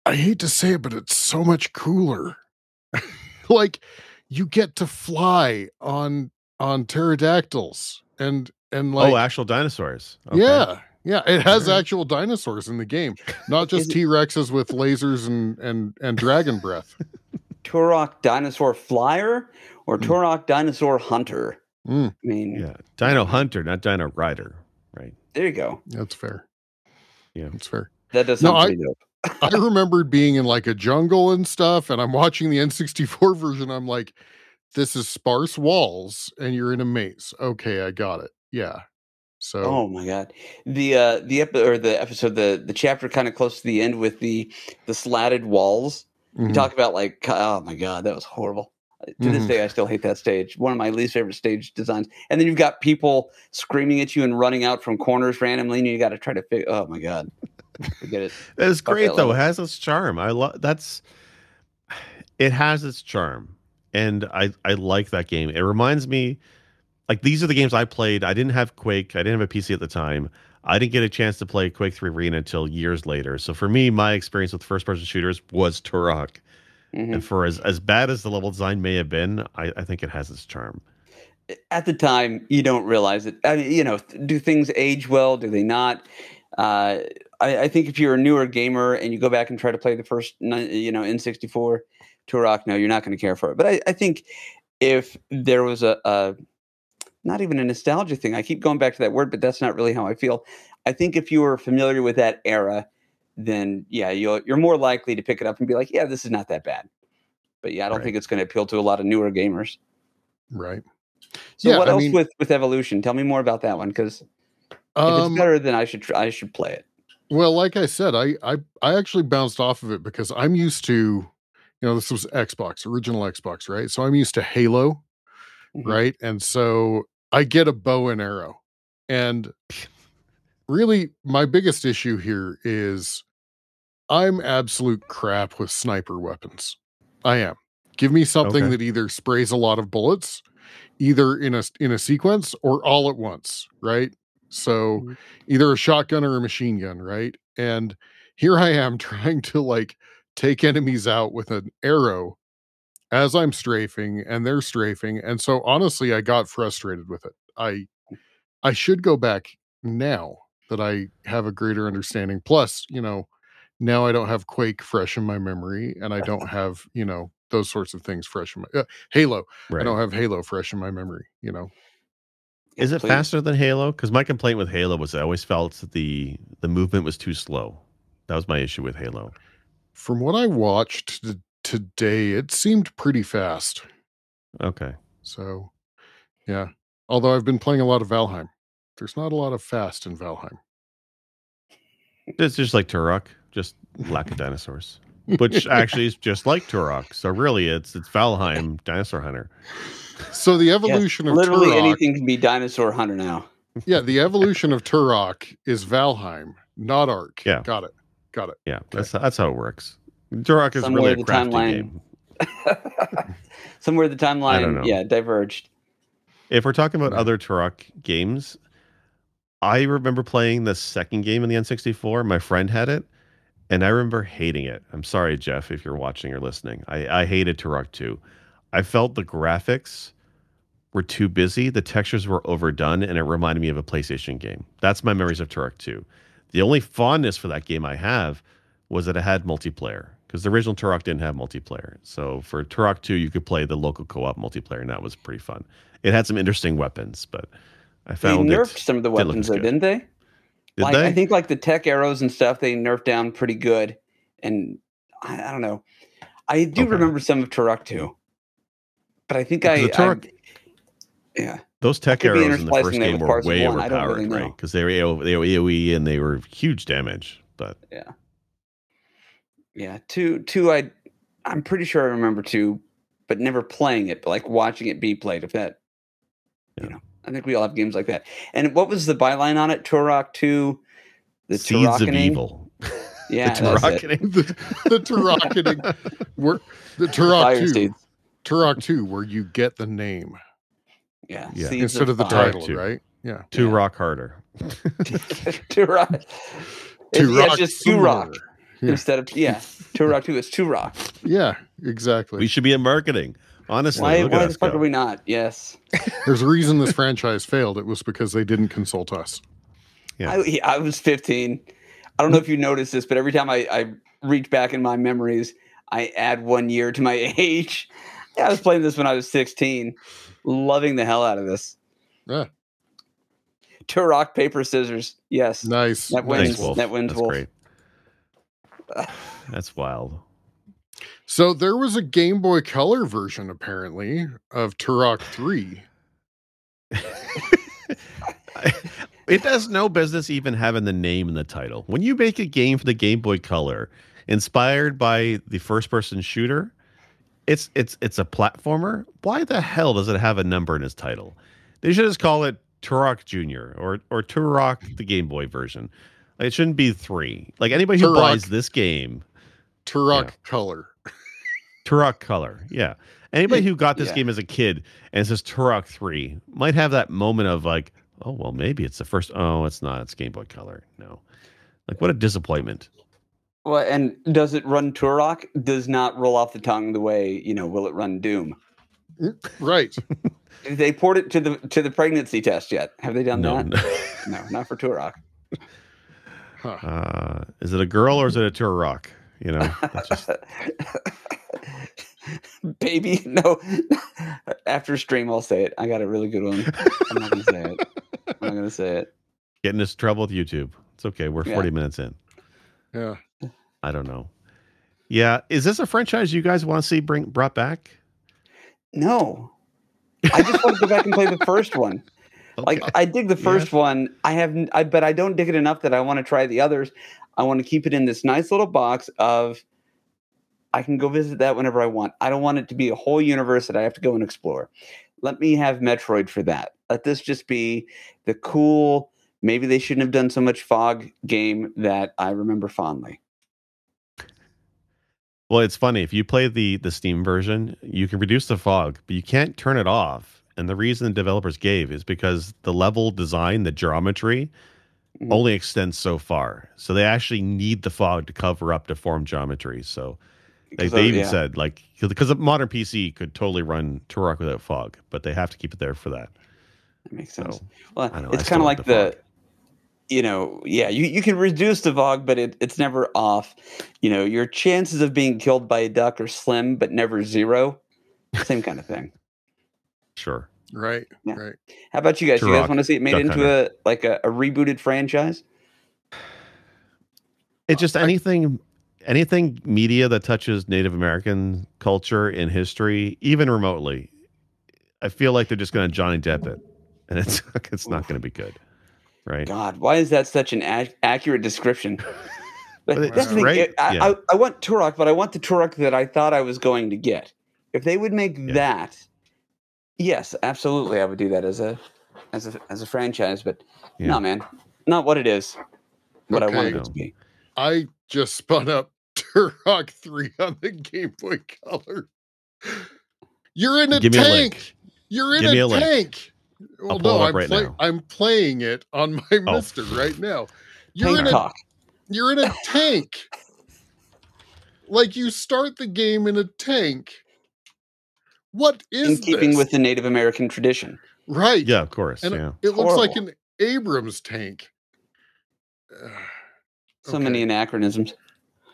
I hate to say it, but it's so much cooler. like you get to fly on on pterodactyls and and like oh, actual dinosaurs. Okay. yeah yeah it has actual dinosaurs in the game not just t-rexes with lasers and and and dragon breath Turok Dinosaur Flyer or Hmm. Turok Dinosaur Hunter? Mm, I mean, Yeah, Dino Hunter, not Dino Rider, right? there you go. that's fair Yeah. that's fair That does No, sound I- i remembered being in like a jungle and stuff and i'm watching the n64 version i'm like this is sparse walls and you're in a maze okay i got it Yeah. So Oh my god. The uh the epi- or the episode the the chapter kind of close to the end with the the slatted walls. You mhm. talk about like oh my god, that was horrible. To this Mhm. day I still hate that stage. One of my least favorite stage designs. And then you've got people screaming at you and running out from corners randomly and you got to try to figure oh my god. Forget it. It's great though. level. It has its charm. I love that's it has its charm. And I I like that game. It reminds me like these are the games I played. I didn't have Quake. I didn't have a PC at the time. I didn't get a chance to play Quake 3 Arena until years later. So for me, my experience with first person shooters was Turok. Mhm. And for as, as bad as the level design may have been, I, I think it has its charm. at the time you don't realize it I mean, you know do things age well do they not uh, I, I think if you're a newer gamer and you go back and try to play the first you know n64 turok no you're not going to care for it but I, I think if there was a, a not even a nostalgia thing i keep going back to that word but that's not really how i feel i think if you were familiar with that era then yeah you're, you're more likely to pick it up and be like yeah this is not that bad but yeah i don't Right. think it's going to appeal to a lot of newer gamers right. so Yeah, what I else mean- with with evolution? Tell me more about that one because if Um, it's better, then I should try, I should play it. Well, like I said, I, I I actually bounced off of it because I'm used to, you know, this was Xbox, original Xbox, right? So I'm used to Halo, Mhm. right? And so I get a bow and arrow. And really my biggest issue here is I'm absolute crap with sniper weapons. I am. Give me something Okay. that either sprays a lot of bullets, either in a in a sequence or all at once, right? So Mhm. either a shotgun or a machine gun, right? And here I am trying to like take enemies out with an arrow as I'm strafing and they're strafing. And so honestly, I got frustrated with it. I I should go back now that I have a greater understanding. Plus, you know, now I don't have Quake fresh in my memory and I don't have, you know, those sorts of things fresh in my uh, Halo. I don't have Halo fresh in my memory, you know. Is it Please. faster than Halo? Because my complaint with Halo was I always felt that the the movement was too slow. That was my issue with Halo. From what I watched t- today, it seemed pretty fast. Okay. So, yeah. Although I've been playing a lot of Valheim, there's not a lot of fast in Valheim. It's just like Turok, just lack of dinosaurs. Which actually is just like Turok. So really it's it's Valheim Dinosaur Hunter. So the evolution of Literally Turok, anything can be dinosaur hunter now. yeah, the evolution of Turok is Valheim, not Ark. Yeah. got it, got it. Yeah, that's that's how it works. Turok is Somewhere really a crafty timeline- game. Somewhere the don't timeline, know. yeah, diverged. If we're talking about other Turok games, I remember playing the second game in the N64. My friend had it, and I remember hating it. I'm sorry, Jeff, if you're watching or listening. I, I hated Turok 2. I felt the graphics were too busy, the textures were overdone, and it reminded me of a PlayStation game. That's my memories of Turok 2. The only fondness for that game I have was that it had multiplayer because the original Turok didn't have multiplayer. So for Turok 2, you could play the local co-op multiplayer, and that was pretty fun. It had some interesting weapons, but I found They nerfed it. some of the weapons, though, didn't they? Did like, they? I think like the tech arrows and stuff, they nerfed down pretty good. And I, I don't know. I do Okay. remember some of Turok 2, but I think I, Turok- I- yeah, Those tech arrows in the first game were way one. I don't overpowered, really right? Because they were they were AOE and they were huge damage. But yeah, yeah. Two, two. I, I'm pretty sure I remember two, but never playing it, but like watching it be played. If that, Yeah. you know, I think we all have games like that. And what was the byline on it? Turok two, the seeds of evil. Yeah, the that's. Turokening. the, the Turokening, where the Turok two, seeds. Turok two, where you get the name Yeah, Yeah. seeds instead of the fire. title, two. right? Yeah. Two Yeah. rock harder. Turok. It's, yeah, Turok it's just two rock Summer. Yeah. instead of yeah. Turok two. is two rock. Yeah, exactly. We should be in marketing. Honestly, Why? Why the fuck go. are we not? Yes. There's a reason this franchise failed. It was because they didn't consult us. Yeah. I, I was 15. I don't know if you noticed this, but every time I, I reach back in my memories, I add one year to my age. Yeah, I was playing this when I was 16, loving the hell out of this. Yeah, To rock, paper, scissors. Yes. nice. That nice. wins. Thanks, Wolf. That wins, That's Wolf. great. That's wild. So there was a Game Boy Color version apparently of Turok 3. it does no business even having the name in the title. When you make a game for the Game Boy Color inspired by the first person shooter, it's it's it's a platformer. Why the hell does it have a number in its title? They should just call it Turok Junior or or Turok the Game Boy version. Like, it shouldn't be three. Like anybody who Turok. buys this game, Turok Yeah. color. Turok Color, yeah. Anybody who got this yeah. game as a kid and says Turok Three might have that moment of like, oh well, maybe it's the first. Oh, it's not. It's Game Boy Color. No, like what a disappointment. Well, and does it run Turok? Does not roll off the tongue the way you know. Will it run Doom? Right. They port it to the to the pregnancy test yet? Have they done No, that? no. No, not for Turok. Huh. Uh, is it a girl or is it a Turok? You know, just, Baby, no. After stream, I'll say it. I got a really good one. I'm not gonna say it. I'm not gonna say it. getting us trouble with YouTube. It's okay. We're Yeah. 40 minutes in. Yeah. I don't know. Yeah, is this a franchise you guys want to see bring brought back? No, I just want to go back and play the first one. Like I dig the Yeah. first one. I have, I but I don't dig it enough that I want to try the others. I want to keep it in this nice little box of. I can go visit that whenever I want. I don't want it to be a whole universe that I have to go and explore. Let me have Metroid for that. Let this just be the cool. Maybe they shouldn't have done so much fog game that I remember fondly. Well, it's funny if you play the the Steam version, you can reduce the fog, but you can't turn it off. And the reason the developers gave is because the level design, the geometry, Mhm. only extends so far. So they actually need the fog to cover up deformed geometry. So they, they even yeah, said like because a modern PC could totally run Turok without fog, but they have to keep it there for that. that makes So sense. Well, know, it's kind of like like the the, you know, yeah, you, you can reduce the fog, but it, it's never off. You know, your chances of being killed by a duck are slim, but never zero. Same kind of thing. Sure. Right. Yeah. Right. How about you guys? You guys want to see it made Duck into Hunter. a like a, a rebooted franchise? It's just I- anything anything media that touches Native American culture and history, even remotely. I feel like they're just going to Johnny Depp it, and it's it's not going to be good, right? God, why is that such an ac- accurate description? But But that's the thing, great, I, yeah. I, I want Turok, but I want the Turok that I thought I was going to get. If they would make Yeah. that, yes, absolutely, I would do that as a as a as a franchise. But Yeah. no, man, not what it is. What I wanted Okay. it to be. I just spun up Turok 3 on the Game Boy Color. You're in a Give me a tank. link. You're in Give me a a link. tank. Well, I'll no, I'm right play- now. I'm playing it on my Oh. MiSTer right now. You're Tank in a talk. you're in a tank. like you start the game in a tank. What is in keeping this? with the Native American tradition. right? Yeah, of course. and yeah. it looks like an Abrams tank. So Okay. many anachronisms.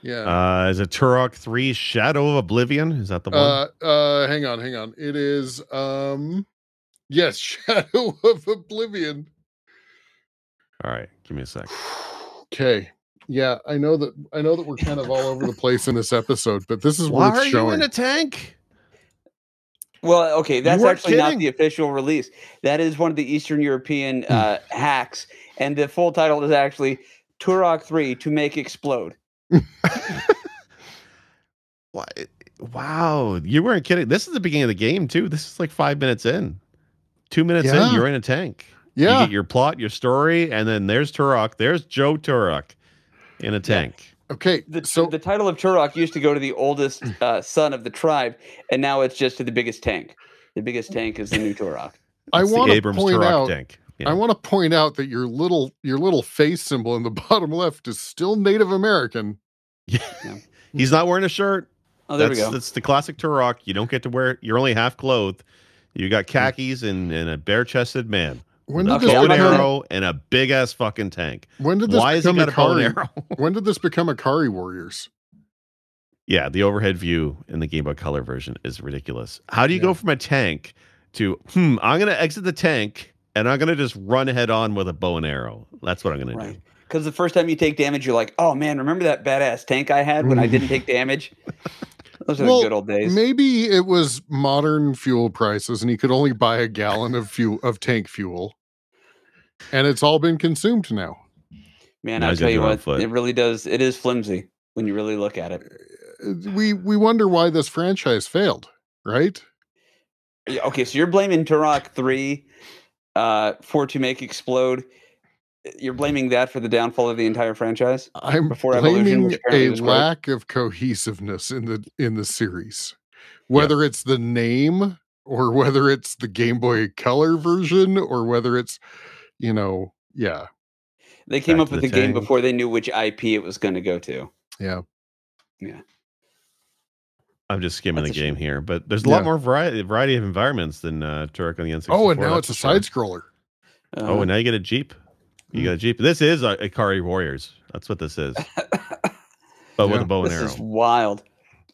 Yeah. Uh, is it Turok Three: Shadow of Oblivion? Is that the one? Uh, uh, hang on, hang on. It is, um, yes, Shadow of Oblivion. All right, give me a sec. Okay, yeah, I know that. I know that we're kind of all over the place in this episode, but this is Why worth are you in a tank? Well, okay, that's weren't actually not the official release. That is one of the Eastern European Hmm. uh, hacks, and the full title is actually Turok Three to Make Explode. Why? Wow, you weren't kidding. This is the beginning of the game too. This is like five minutes in. Two minutes Yeah. in, you're in a tank. yeah, You get your plot, your story, and then there's Turok. There's Joe Turok in a tank. Okay. The, so the title of Turok used to go to the oldest uh, son of the tribe, and now it's just to the biggest tank. The biggest tank is the new Turok. I want to point Turok out. tank. Yeah. I want to point out that your little your little face symbol in the bottom left is still Native American. Yeah, He's not wearing a shirt. Oh, there that's, we go. That's the classic Turok. You don't get to wear. You're only half clothed. You got khakis and, and a bare chested man. When did a this bow and not become? arrow and a big ass fucking tank. When did this Why has he become got a bow and Akari? arrow? When did this become Akari Warriors? yeah, the overhead view in the Game Boy Color version is ridiculous. How do you Yeah. go from a tank to hmm? I'm gonna exit the tank and I'm gonna just run head on with a bow and arrow. That's what I'm gonna Right. do. Because the first time you take damage, you're like, "Oh man, remember that badass tank I had when I didn't take damage?" Those are Well, the good old days. Maybe it was modern fuel prices, and he could only buy a gallon of fuel of tank fuel. And it's all been consumed now. Man, Now I tell you what, foot. it really does. It is flimsy when you really look at it. Uh, We we wonder why this franchise failed, right? Okay, so you're blaming Turok three uh, for to make explode. You're blaming that for the downfall of the entire franchise. I'm Before Evolution, blaming a was great. lack of cohesiveness in the in the series, whether it's the name or whether it's the Game Boy Color version or whether it's, you know, yeah, They came Back up with the the game before they knew which IP it was going to go to. yeah. Yeah. I'm just skimming That's the game shame. here, but there's a lot more variety variety of environments than uh, Turok on the N64. Oh, and now that's it's a side scroller. Oh, Uh, and now you get a jeep. You Mm. got a jeep. This is uh, Ikari Warriors. That's what this is. But with a bow and this arrow. is wild.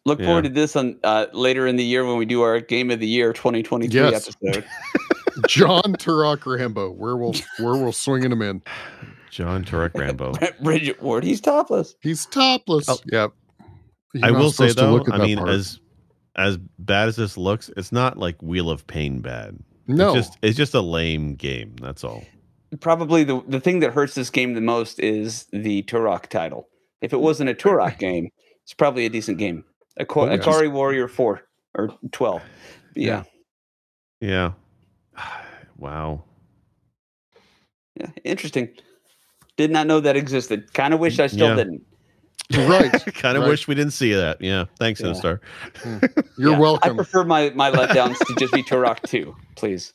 Look Yeah. forward to this on uh, later in the year when we do our Game of the Year 2023 Yes. episode. John Turok Rambo. Where will where will swinging him in? John Turok Rambo. Bridget Ward, he's topless. He's topless. Oh. Yep. You're I will say though, look at I mean, part. as as bad as this looks, it's not like Wheel of Pain bad. no, It's just it's just a lame game. That's all. Probably the the thing that hurts this game the most is the Turok title. If it wasn't a Turok game, it's probably a decent game. Ako- Oh, yes. Akari Warrior 4 or 12. Yeah. Yeah. Wow. yeah. Interesting. Did not know that existed. Kind of wish I still Yeah. didn't. right. kind of Right. wish we didn't see that. Yeah. Thanks, Yeah. Star. You're Yeah, I welcome. prefer my, my letdowns to just be Turok 2, please.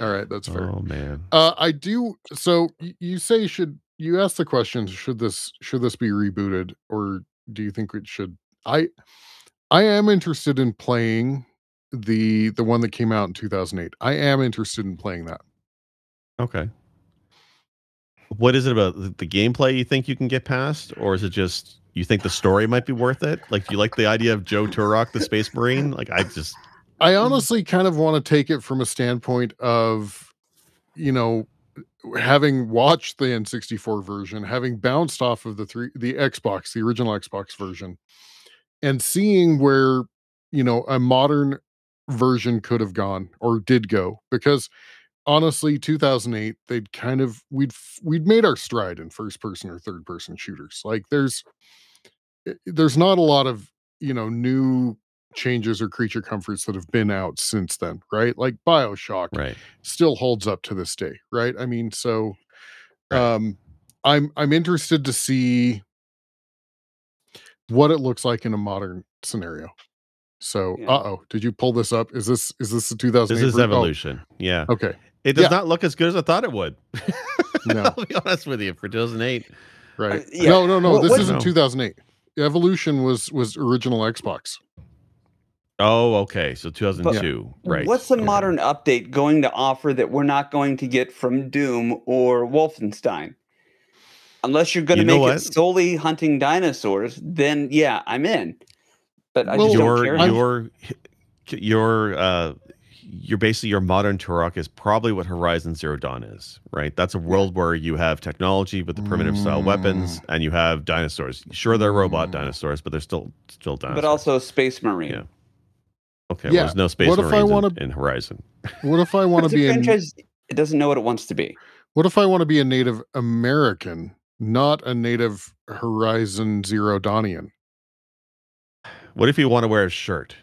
All right, that's fair. Oh man. Uh, I do. So you say should you ask the question? Should this should this be rebooted, or do you think it should? I I am interested in playing the the one that came out in 2008. I am interested in playing that. Okay. What is it about the, gameplay you think you can get past, or is it just you think the story might be worth it? Like, do you like the idea of Joe Turok, the Space Marine? Like, I just I honestly kind of want to take it from a standpoint of, you know, having watched the N64 version, having bounced off of the three the Xbox, the original Xbox version, and seeing where, you know, a modern version could have gone or did go. Because honestly, 2008, they'd kind of we'd we'd made our stride in first person or third person shooters. Like there's eh, there's not a lot of, you know, new changes or creature comforts that have been out since then, right? Like BioShock right. still holds up to this day, right? I mean, so um I'm I'm interested to see what it looks like in a modern scenario. So, Yeah. uh-oh, did you pull this up? Is this is this the 2008 This is version? Oh, evolution. Yeah. okay. It does Yeah. not look as good as I thought it would. No. I'll be honest with you. For 2008, Right. Uh, yeah. No, no, no. What- this what- isn't No. 2008. Evolution was was original Xbox. oh, okay. So 2002, right? What's the Okay. modern update going to offer that we're not going to get from Doom or Wolfenstein? Unless you're going to You make what? it solely hunting dinosaurs, then yeah, I'm in. But I Well, just don't your care. Your your uh your basically your modern Turok is probably what Horizon Zero Dawn is, right? That's a world where you have technology with the primitive style weapons, and you have dinosaurs. Sure, they're robot Mm. dinosaurs, but they're still still dinosaurs. but also Space Marine. Yeah. okay. Yeah, Well, there's no space what if I marines in- wanna- in, Horizon. What if I want It's to a be in franchise. It doesn't know what it wants to be. What if I want to be a Native American, not a Native Horizon Zero Dawnian? What if you want to wear a shirt?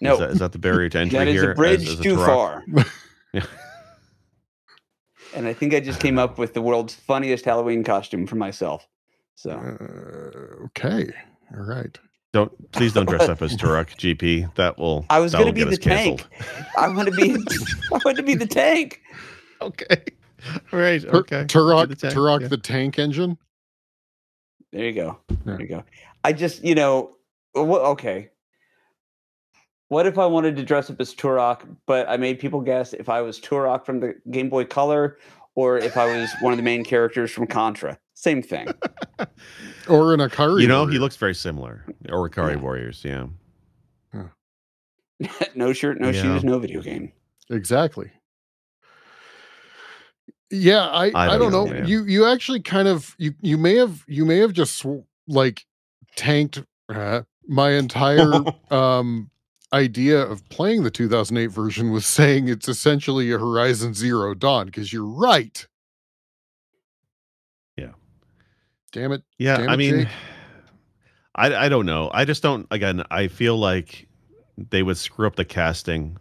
No, is that, is that the barrier to entry that is here? a bridge as- as a too Turok? far. Yeah. and I think I just came up with the world's funniest Halloween costume for myself. So Uh, okay, all right. Don't please don't dress up as Turok GP. That will. I was going to be the tank. I want to be. I want to be the tank. Okay. All right. Tur- Okay. Turok, the tank, Turok yeah. the tank engine. There you go. There you go. I just, you know, wha- okay. What if I wanted to dress up as Turok, but I made people guess if I was Turok from the Game Boy Color or if I was one of the main characters from Contra? Same thing. Or an Akari. You know, he looks very similar. Or Ikari Yeah. Warriors. Yeah. no shirt, no Yeah. shoes, no video game. exactly. Yeah, I I I don't don't know. know. You you actually kind of you you may have you may have just sw- like tanked uh, my entire um idea of playing the 2008 version was saying it's essentially a Horizon Zero Dawn because you're right. Yeah. Damn it. Yeah, Damn I it, mean, Jake. I I don't know. I just don't. Again, I feel like they would screw up the casting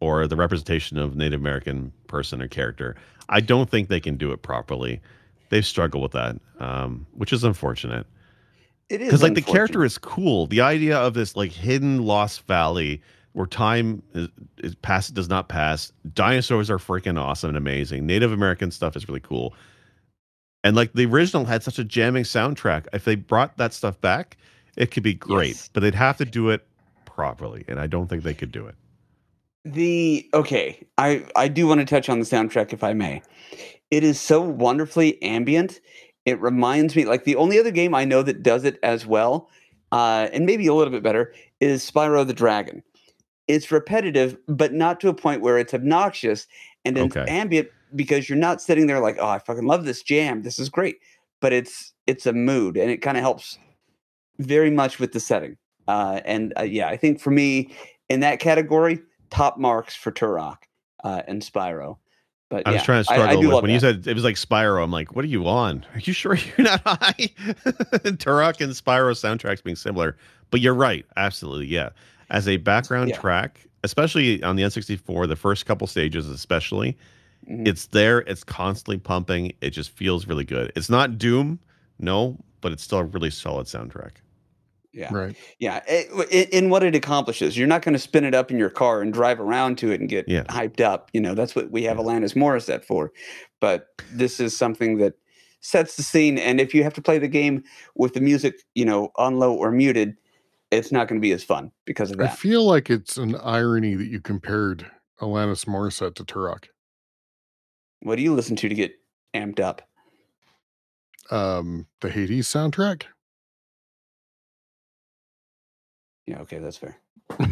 or the representation of Native American person or character. I don't think they can do it properly. They've struggled with that, um, which is unfortunate. It is because like the character is cool. The idea of this like hidden lost valley where time is, is pass does not pass. Dinosaurs are freaking awesome and amazing. Native American stuff is really cool. And like the original had such a jamming soundtrack. If they brought that stuff back, it could be great. Yes. But they'd have to do it properly, and I don't think they could do it. the okay i i do want to touch on the soundtrack if i may it is so wonderfully ambient it reminds me like the only other game i know that does it as well uh and maybe a little bit better is spyro the dragon it's repetitive but not to a point where it's obnoxious and it's Okay. ambient because you're not sitting there like oh i fucking love this jam this is great but it's it's a mood and it kind of helps very much with the setting uh and uh, yeah i think for me in that category top marks for Turok uh, and Spyro. But I was yeah, trying to I- I struggle with when you said it was like Spyro. I'm like, what are you on? Are you sure you're not high? Turok and Spyro soundtracks being similar, but you're right. Absolutely, yeah. As a background Yeah. track, especially on the N64, the first couple stages, especially, Mhm. it's there. It's constantly pumping. It just feels really good. It's not Doom, no, but it's still a really solid soundtrack. Yeah, Right. yeah. In, what it accomplishes, you're not going to spin it up in your car and drive around to it and get Yeah. hyped up. You know, that's what we have Alanis Morissette for. But this is something that sets the scene. And if you have to play the game with the music, you know, on low or muted, it's not going to be as fun because of that. I feel like it's an irony that you compared Alanis Morissette to Turok. What do you listen to to get amped up? Um, the Hades soundtrack. Yeah, okay, that's fair. okay.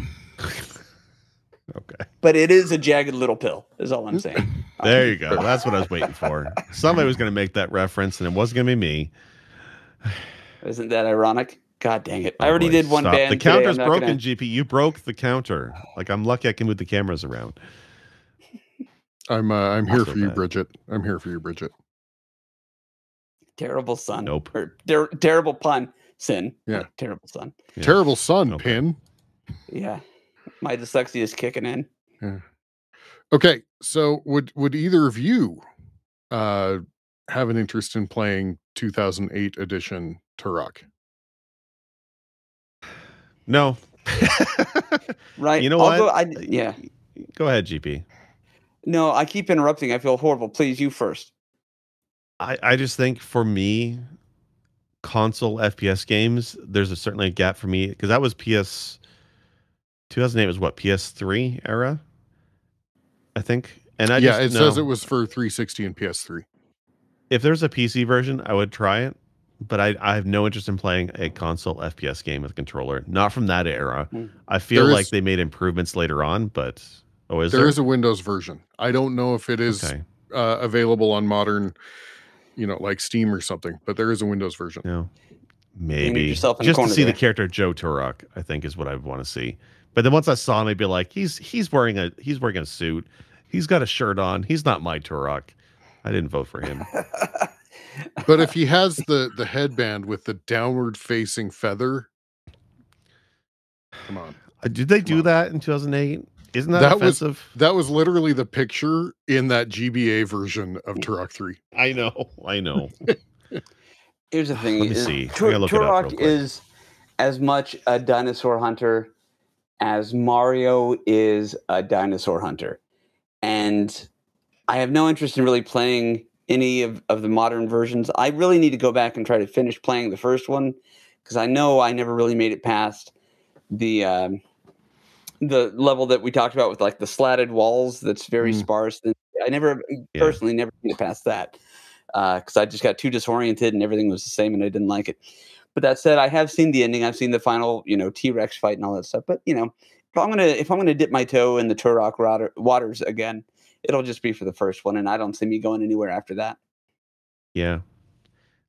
But it is a jagged little pill, is all I'm saying. There you go. That's what I was waiting for. Somebody was going to make that reference, and it wasn't going to be me. Isn't that ironic? God dang it. I Oh, already boy, did one stop. band. The counter's I'm broken, gonna- GP. You broke the counter. Like I'm lucky I can move the cameras around. I'm uh, I'm here So for you. Bridget. I'm here for you, Bridget. Terrible son. Nope. Or ter- terrible pun. Sin. Yeah. Terrible son. Yeah. Terrible son, Okay. Pin. Yeah. My dyslexia is kicking in. Yeah. Okay, so would would either of you uh have an interest in playing 2008 edition Turok? No. Right. You know I'll what? Go, I, yeah. Go ahead, GP. No, I keep interrupting. I feel horrible. Please, you first. I, I just think for me, console FPS games, there's a, certainly a gap for me because that was PS 2008 was what PS3 era, I think. And I yeah, just it says it was for 360 and PS3. if there's a PC version, I would try it. But I, I have no interest in playing a console FPS game with a controller. Not from that era. Hmm. I feel There like is- they made improvements later on, but oh, is there there? is a Windows version. I don't know if it is okay. uh, available on modern, you know, like Steam or something, but there is a Windows version. No, maybe yourself just to corner see the character Joe Turok. I think is what I want to see. But then once I saw him, I'd be like, he's he's wearing a he's wearing a suit. He's got a shirt on. He's not my Turok. I didn't vote for him. But if he has the the headband with the downward facing feather, come on. Uh, Did they do on. that in 2008? Isn't that, That was- offensive? That was literally the picture in that GBA version of Turok 3. I know. I know. Here's the thing. Let me see. I Tur- gotta look it up real Turok quick. is as much a dinosaur hunter as Mario is a dinosaur hunter. And I have no interest in really playing any of, of the modern versions. I really need to go back and try to finish playing the first one because I know I never really made it past the um, the level that we talked about with like the slatted walls that's very Mm. sparse. And I never Yeah. personally never it past that because I just got too disoriented and everything was the same and I didn't like it. But that said, I have seen the ending. I've seen the final, you know, T Rex fight and all that stuff. But you know, if I'm gonna if I'm gonna dip my toe in the Turok water, waters again, it'll just be for the first one, and I don't see me going anywhere after that. Yeah.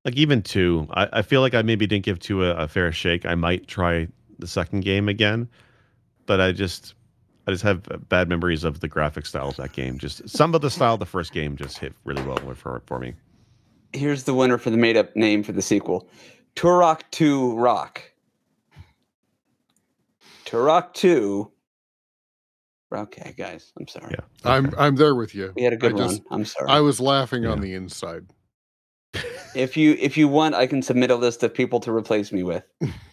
Like even two, I, I feel like I maybe didn't give two a, a fair shake. I might try the second game again, but I just I just have bad memories of the graphic style of that game. Just some of the style of the first game just hit really well for for me. Here's the winner for the made up name for the sequel Turok 2 Rock. Turok 2. Okay, guys, I'm sorry. Yeah. I'm I'm there with you. We had a good I run. just- I'm sorry. I was laughing on the inside. if you if you want, I can submit a list of people to replace me with.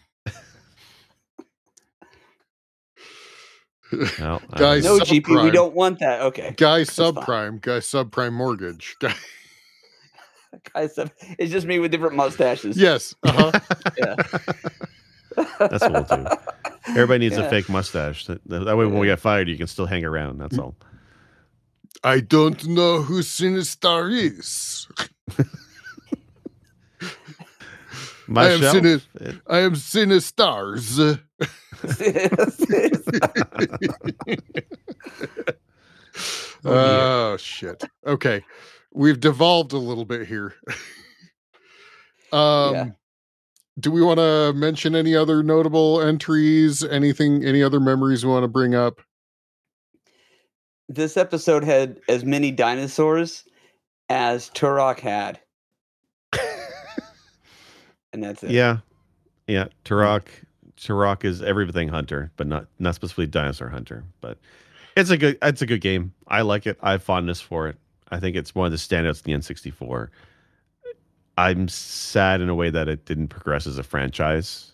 No, I- Guys, No, GP, we don't want that. Okay, Guy fine. subprime, guy subprime mortgage. Guy, guys, it's just me with different mustaches. yes. Uh-huh. Yeah. That's what we'll do. Everybody needs Yeah. a fake mustache. That, that way, when we get fired, you can still hang around. That's all. I don't know who Sinistar is. My I am shelf, Sinis- it- I am Sinistars. Oh, oh shit. Okay. We've devolved a little bit here. um Yeah. do we want to mention any other notable entries? Anything any other memories we want to bring up? this episode had as many dinosaurs as Turok had, and that's it. yeah, yeah. Turok, Turok is everything hunter, but not not specifically dinosaur hunter. But it's a good it's a good game. I like it. I have fondness for it. I think it's one of the standouts in the N64. I'm sad in a way that it didn't progress as a franchise.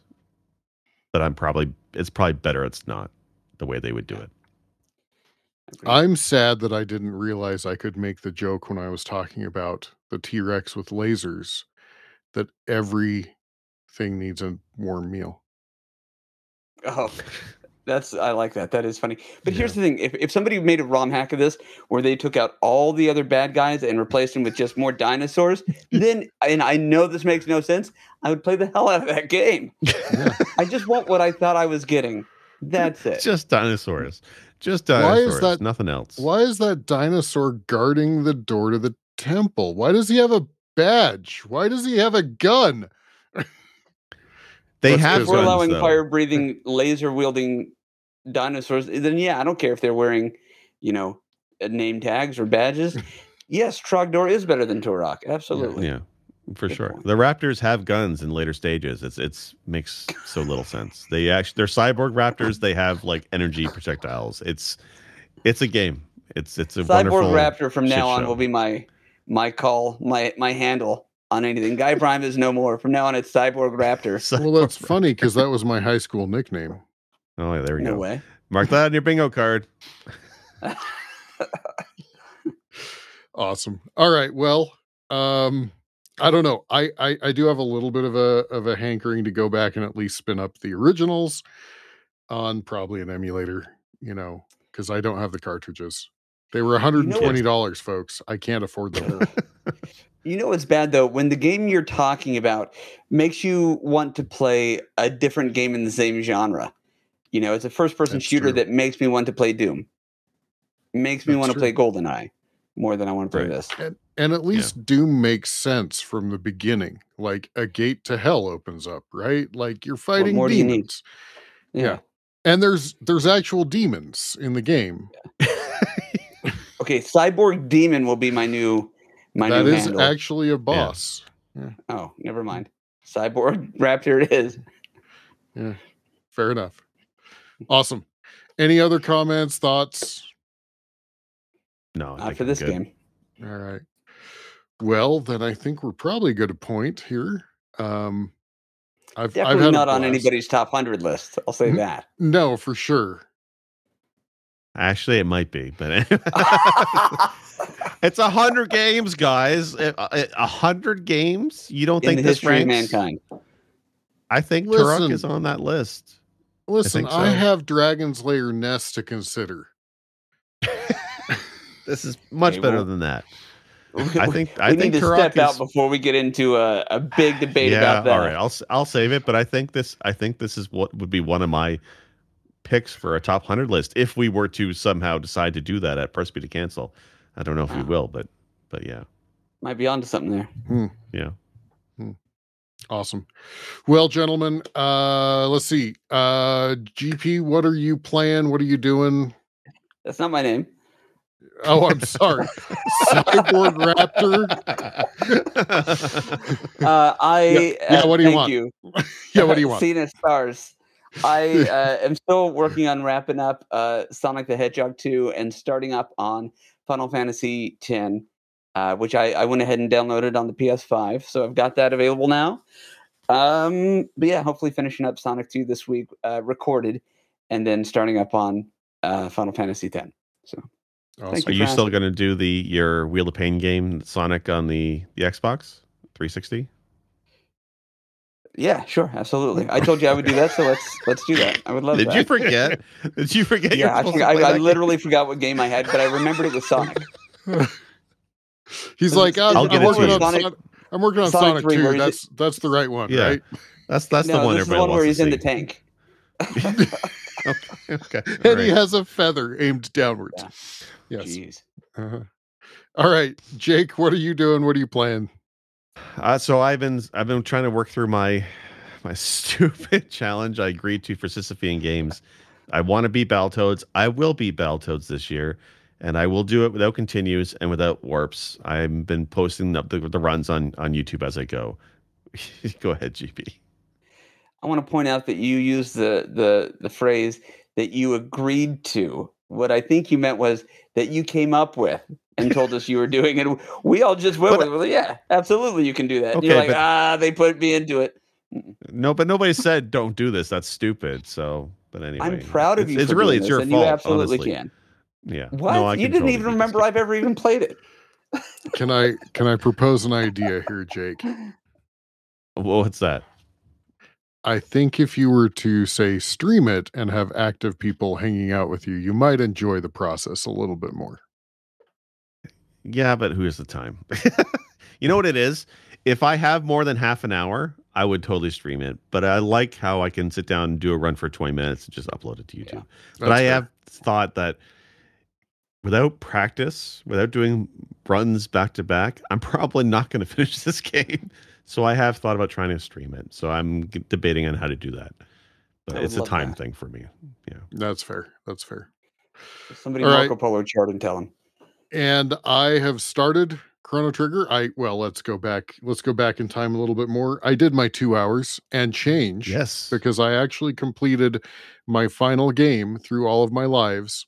But I'm probably it's probably better it's not the way they would do it. I'm sad that I didn't realize I could make the joke when I was talking about the T-Rex with lasers that everything needs a warm meal. Oh, that's I like that. That is funny. But here's the thing: if if somebody made a ROM hack of this where they took out all the other bad guys and replaced them with just more dinosaurs, then and I know this makes no sense, I would play the hell out of that game. I just want what I thought I was getting. That's it. Just dinosaurs. Just dinosaurs. Why is that- Nothing else. Why is that dinosaur guarding the door to the temple? Why does he have a badge? Why does he have a gun? They That's have good. We're guns, allowing though. fire breathing, laser wielding dinosaurs. Then yeah, I don't care if they're wearing, you know, uh, name tags or badges. yes, Trogdor is better than Turok. Absolutely. Yeah, for Good sure. point. The Raptors have guns in later stages. It's it's makes so little sense. They actually they're cyborg Raptors. They have like energy projectiles. It's it's a game. It's it's a Cyborg wonderful Raptor from now on show. will be my my call, my my handle on anything. Guy Prime is no more. From now on, it's Cyborg Raptor. Cyborg Well, that's Raptor. funny because that was my high school nickname. Oh, yeah, there we go. No go. way. Mark that on your bingo card. Awesome. All right. Well, um, I don't know. I, I I do have a little bit of a of a hankering to go back and at least spin up the originals on probably an emulator, you know, because I don't have the cartridges. They were $120, folks. I can't afford them. You know what's bad though? When the game you're talking about makes you want to play a different game in the same genre. You know, it's a first person That's shooter true. that makes me want to play Doom. Makes me That's want to play GoldenEye more than I want to play Right. this. and, and at least Doom makes sense from the beginning. Like a gate to hell opens up, right? Like you're fighting more do you need? demons. Yeah. Yeah. And there's there's actual demons in the game. Okay, Cyborg Demon will be my new my That new is handle. actually a boss. oh, never mind. Cyborg Raptor it is. Fair enough. Awesome. Any other comments, thoughts? No, Not for I'm this good. game. All right. Well, then I think we're probably good to point here. Um I've I've Definitely had not on anybody's top hundred list. I'll say that. No, for sure. Actually, it might be, but it's a hundred games, guys. A a hundred games. You don't in think the this history of ranks? mankind. I think Turok is on that list. Listen, I, so. have Dragon's Lair Nest to consider. This is much Okay, better well, than that. I think we I need think to Turok step out before we get into a, a big debate yeah, about that. all right. I'll s- I'll save it, but I think this I think this is what would be one of my picks for a top hundred list if we were to somehow decide to do that at Press B to Cancel. I don't know if we will, but but yeah, Might be onto something there. yeah. Awesome. Well, gentlemen, uh, let's see. Uh, GP, what are you playing? What are you doing? That's not my name. Oh, I'm sorry. Cyborg Raptor. Uh, I Yeah, uh, what do you thank want? You. Yeah, what do you want? Sinistars. I uh, am still working on wrapping up uh, Sonic the Hedgehog 2 and starting up on Final Fantasy 10, uh, which I, I went ahead and downloaded on the PS5. So I've got that available now. Um, but yeah, hopefully finishing up Sonic 2 this week, uh, recorded, and then starting up on uh, Final Fantasy 10. So Awesome. Thank Are you you still going to do the your Wheel of Pain game Sonic on the the Xbox 360? Yeah, sure, absolutely. I told you I would do that, so let's let's do that. I would love Did that. Did you forget? Did you forget? Yeah, I, supposed forgot, I, I literally forgot what game I had, but I remembered it was Sonic. He's like, oh, I'll I'm, get it to working on Sonic- Sonic, I'm working on Sonic Sonic, 3 2. he's- That's that's the right one, Yeah. right? That's that's no, the one this is the one where wants he's in the tank. okay. And all he has a feather aimed downwards. Yeah. Yes. Jeez. Uh-huh. All right, Jake, what are you doing? What are you playing? Uh, so I've been I've been trying to work through my my stupid challenge I agreed to for Sisyphean Games. I want to beat Battletoads. I will beat Battletoads this year, and I will do it without continues and without warps. I've been posting up the, the runs on on YouTube as I go. go ahead, GP. I want to point out that you used the the the phrase that you agreed to. What I think you meant was that you came up with and told us you were doing it. We all just went But- with, well, yeah, absolutely, you can do that. And you're like, but- ah, they put me into it. No, but nobody said don't do this. That's stupid. So, but anyway, I'm proud of you. It's for really doing it's your and fault. You absolutely honestly. can. Yeah. What? No, you didn't totally even remember. I've ever even played it. Can I can I propose an idea here, Jake? Well, what's that? I think if you were to say stream it and have active people hanging out with you, you might enjoy the process a little bit more. Yeah, but who has the time? you know what it is? If I have more than half an hour, I would totally stream it. But I like how I can sit down and do a run for 20 minutes and just upload it to YouTube. but I fair. have thought that without practice, without doing runs back to back, I'm probably not going to finish this game. So I have thought about trying to stream it. So I'm debating on how to do that. But it's a time that. thing for me. Yeah. That's fair. That's fair. Somebody All right. Marco Polo chart and tell him. And I have started Chrono Trigger. I well, let's go back. Let's go back in time a little bit more. I did my two hours and change Yes. because I actually completed my final game through all of my lives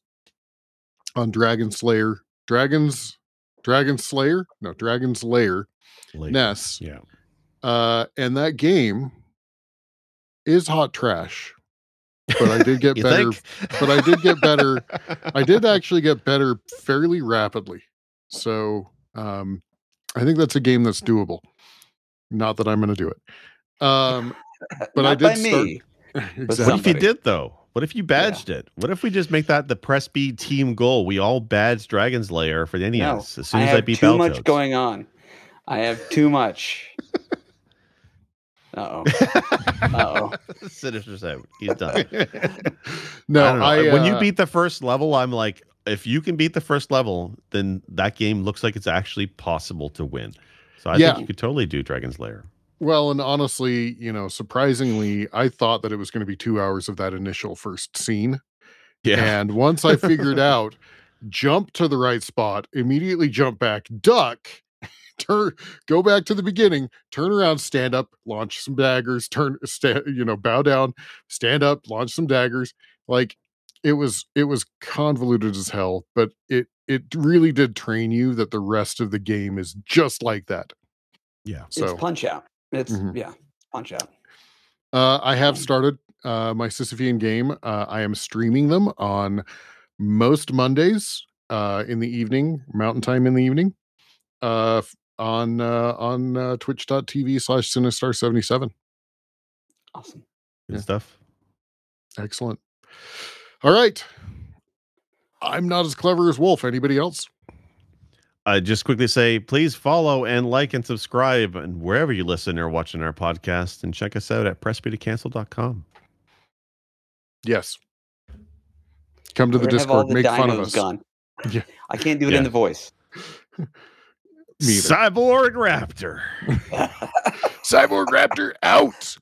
on Dragon Slayer. Dragons Dragon Slayer? No, Dragon's Lair Later. Ness. Yeah. Uh and that game is hot trash. But I did get better. think? but I did get better. I did actually get better fairly rapidly. So um I think that's a game that's doable. Not that I'm going to do it. Um But I did by start- me. What if you did though? What if you badged it? What if we just make that the press B team goal? We all badge Dragon's Lair for the NES No, as soon I as have I beat too much Battletoads. going on. I have too much. Uh oh. Uh-oh. Sinistar's out. He's done. no, I. I, when you uh, beat the first level, I'm like, if you can beat the first level, then that game looks like it's actually possible to win. So I Yeah. think you could totally do Dragon's Lair. Well, and honestly, you know, surprisingly, I thought that it was going to be two hours of that initial first scene. Yeah. And once I figured out, jump to the right spot, immediately jump back, duck, turn, go back to the beginning, turn around, stand up, launch some daggers, turn, sta- you know, bow down, stand up, launch some daggers. Like it was, it was convoluted as hell, but it, it really did train you that the rest of the game is just like that. yeah. So it's punch out. It's Mhm. yeah, punch out. Uh, I have started uh, my Sisyphean game. Uh, I am streaming them on most Mondays uh, in the evening, Mountain Time in the evening, uh, f- on uh, on uh, Twitch.tv slash Sinistar77. Awesome. Good Yeah. stuff. Excellent. All right. I'm not as clever as Wolf. Anybody else? I just quickly say, please follow and like and subscribe and wherever you listen or watching our podcast and check us out at pressbtocancel.com. Yes. Come to the Where have all Discord. the Make fun of us. Gone? Yeah. I can't do it Yeah. in the voice. Me. Cyborg Raptor. Cyborg Raptor out.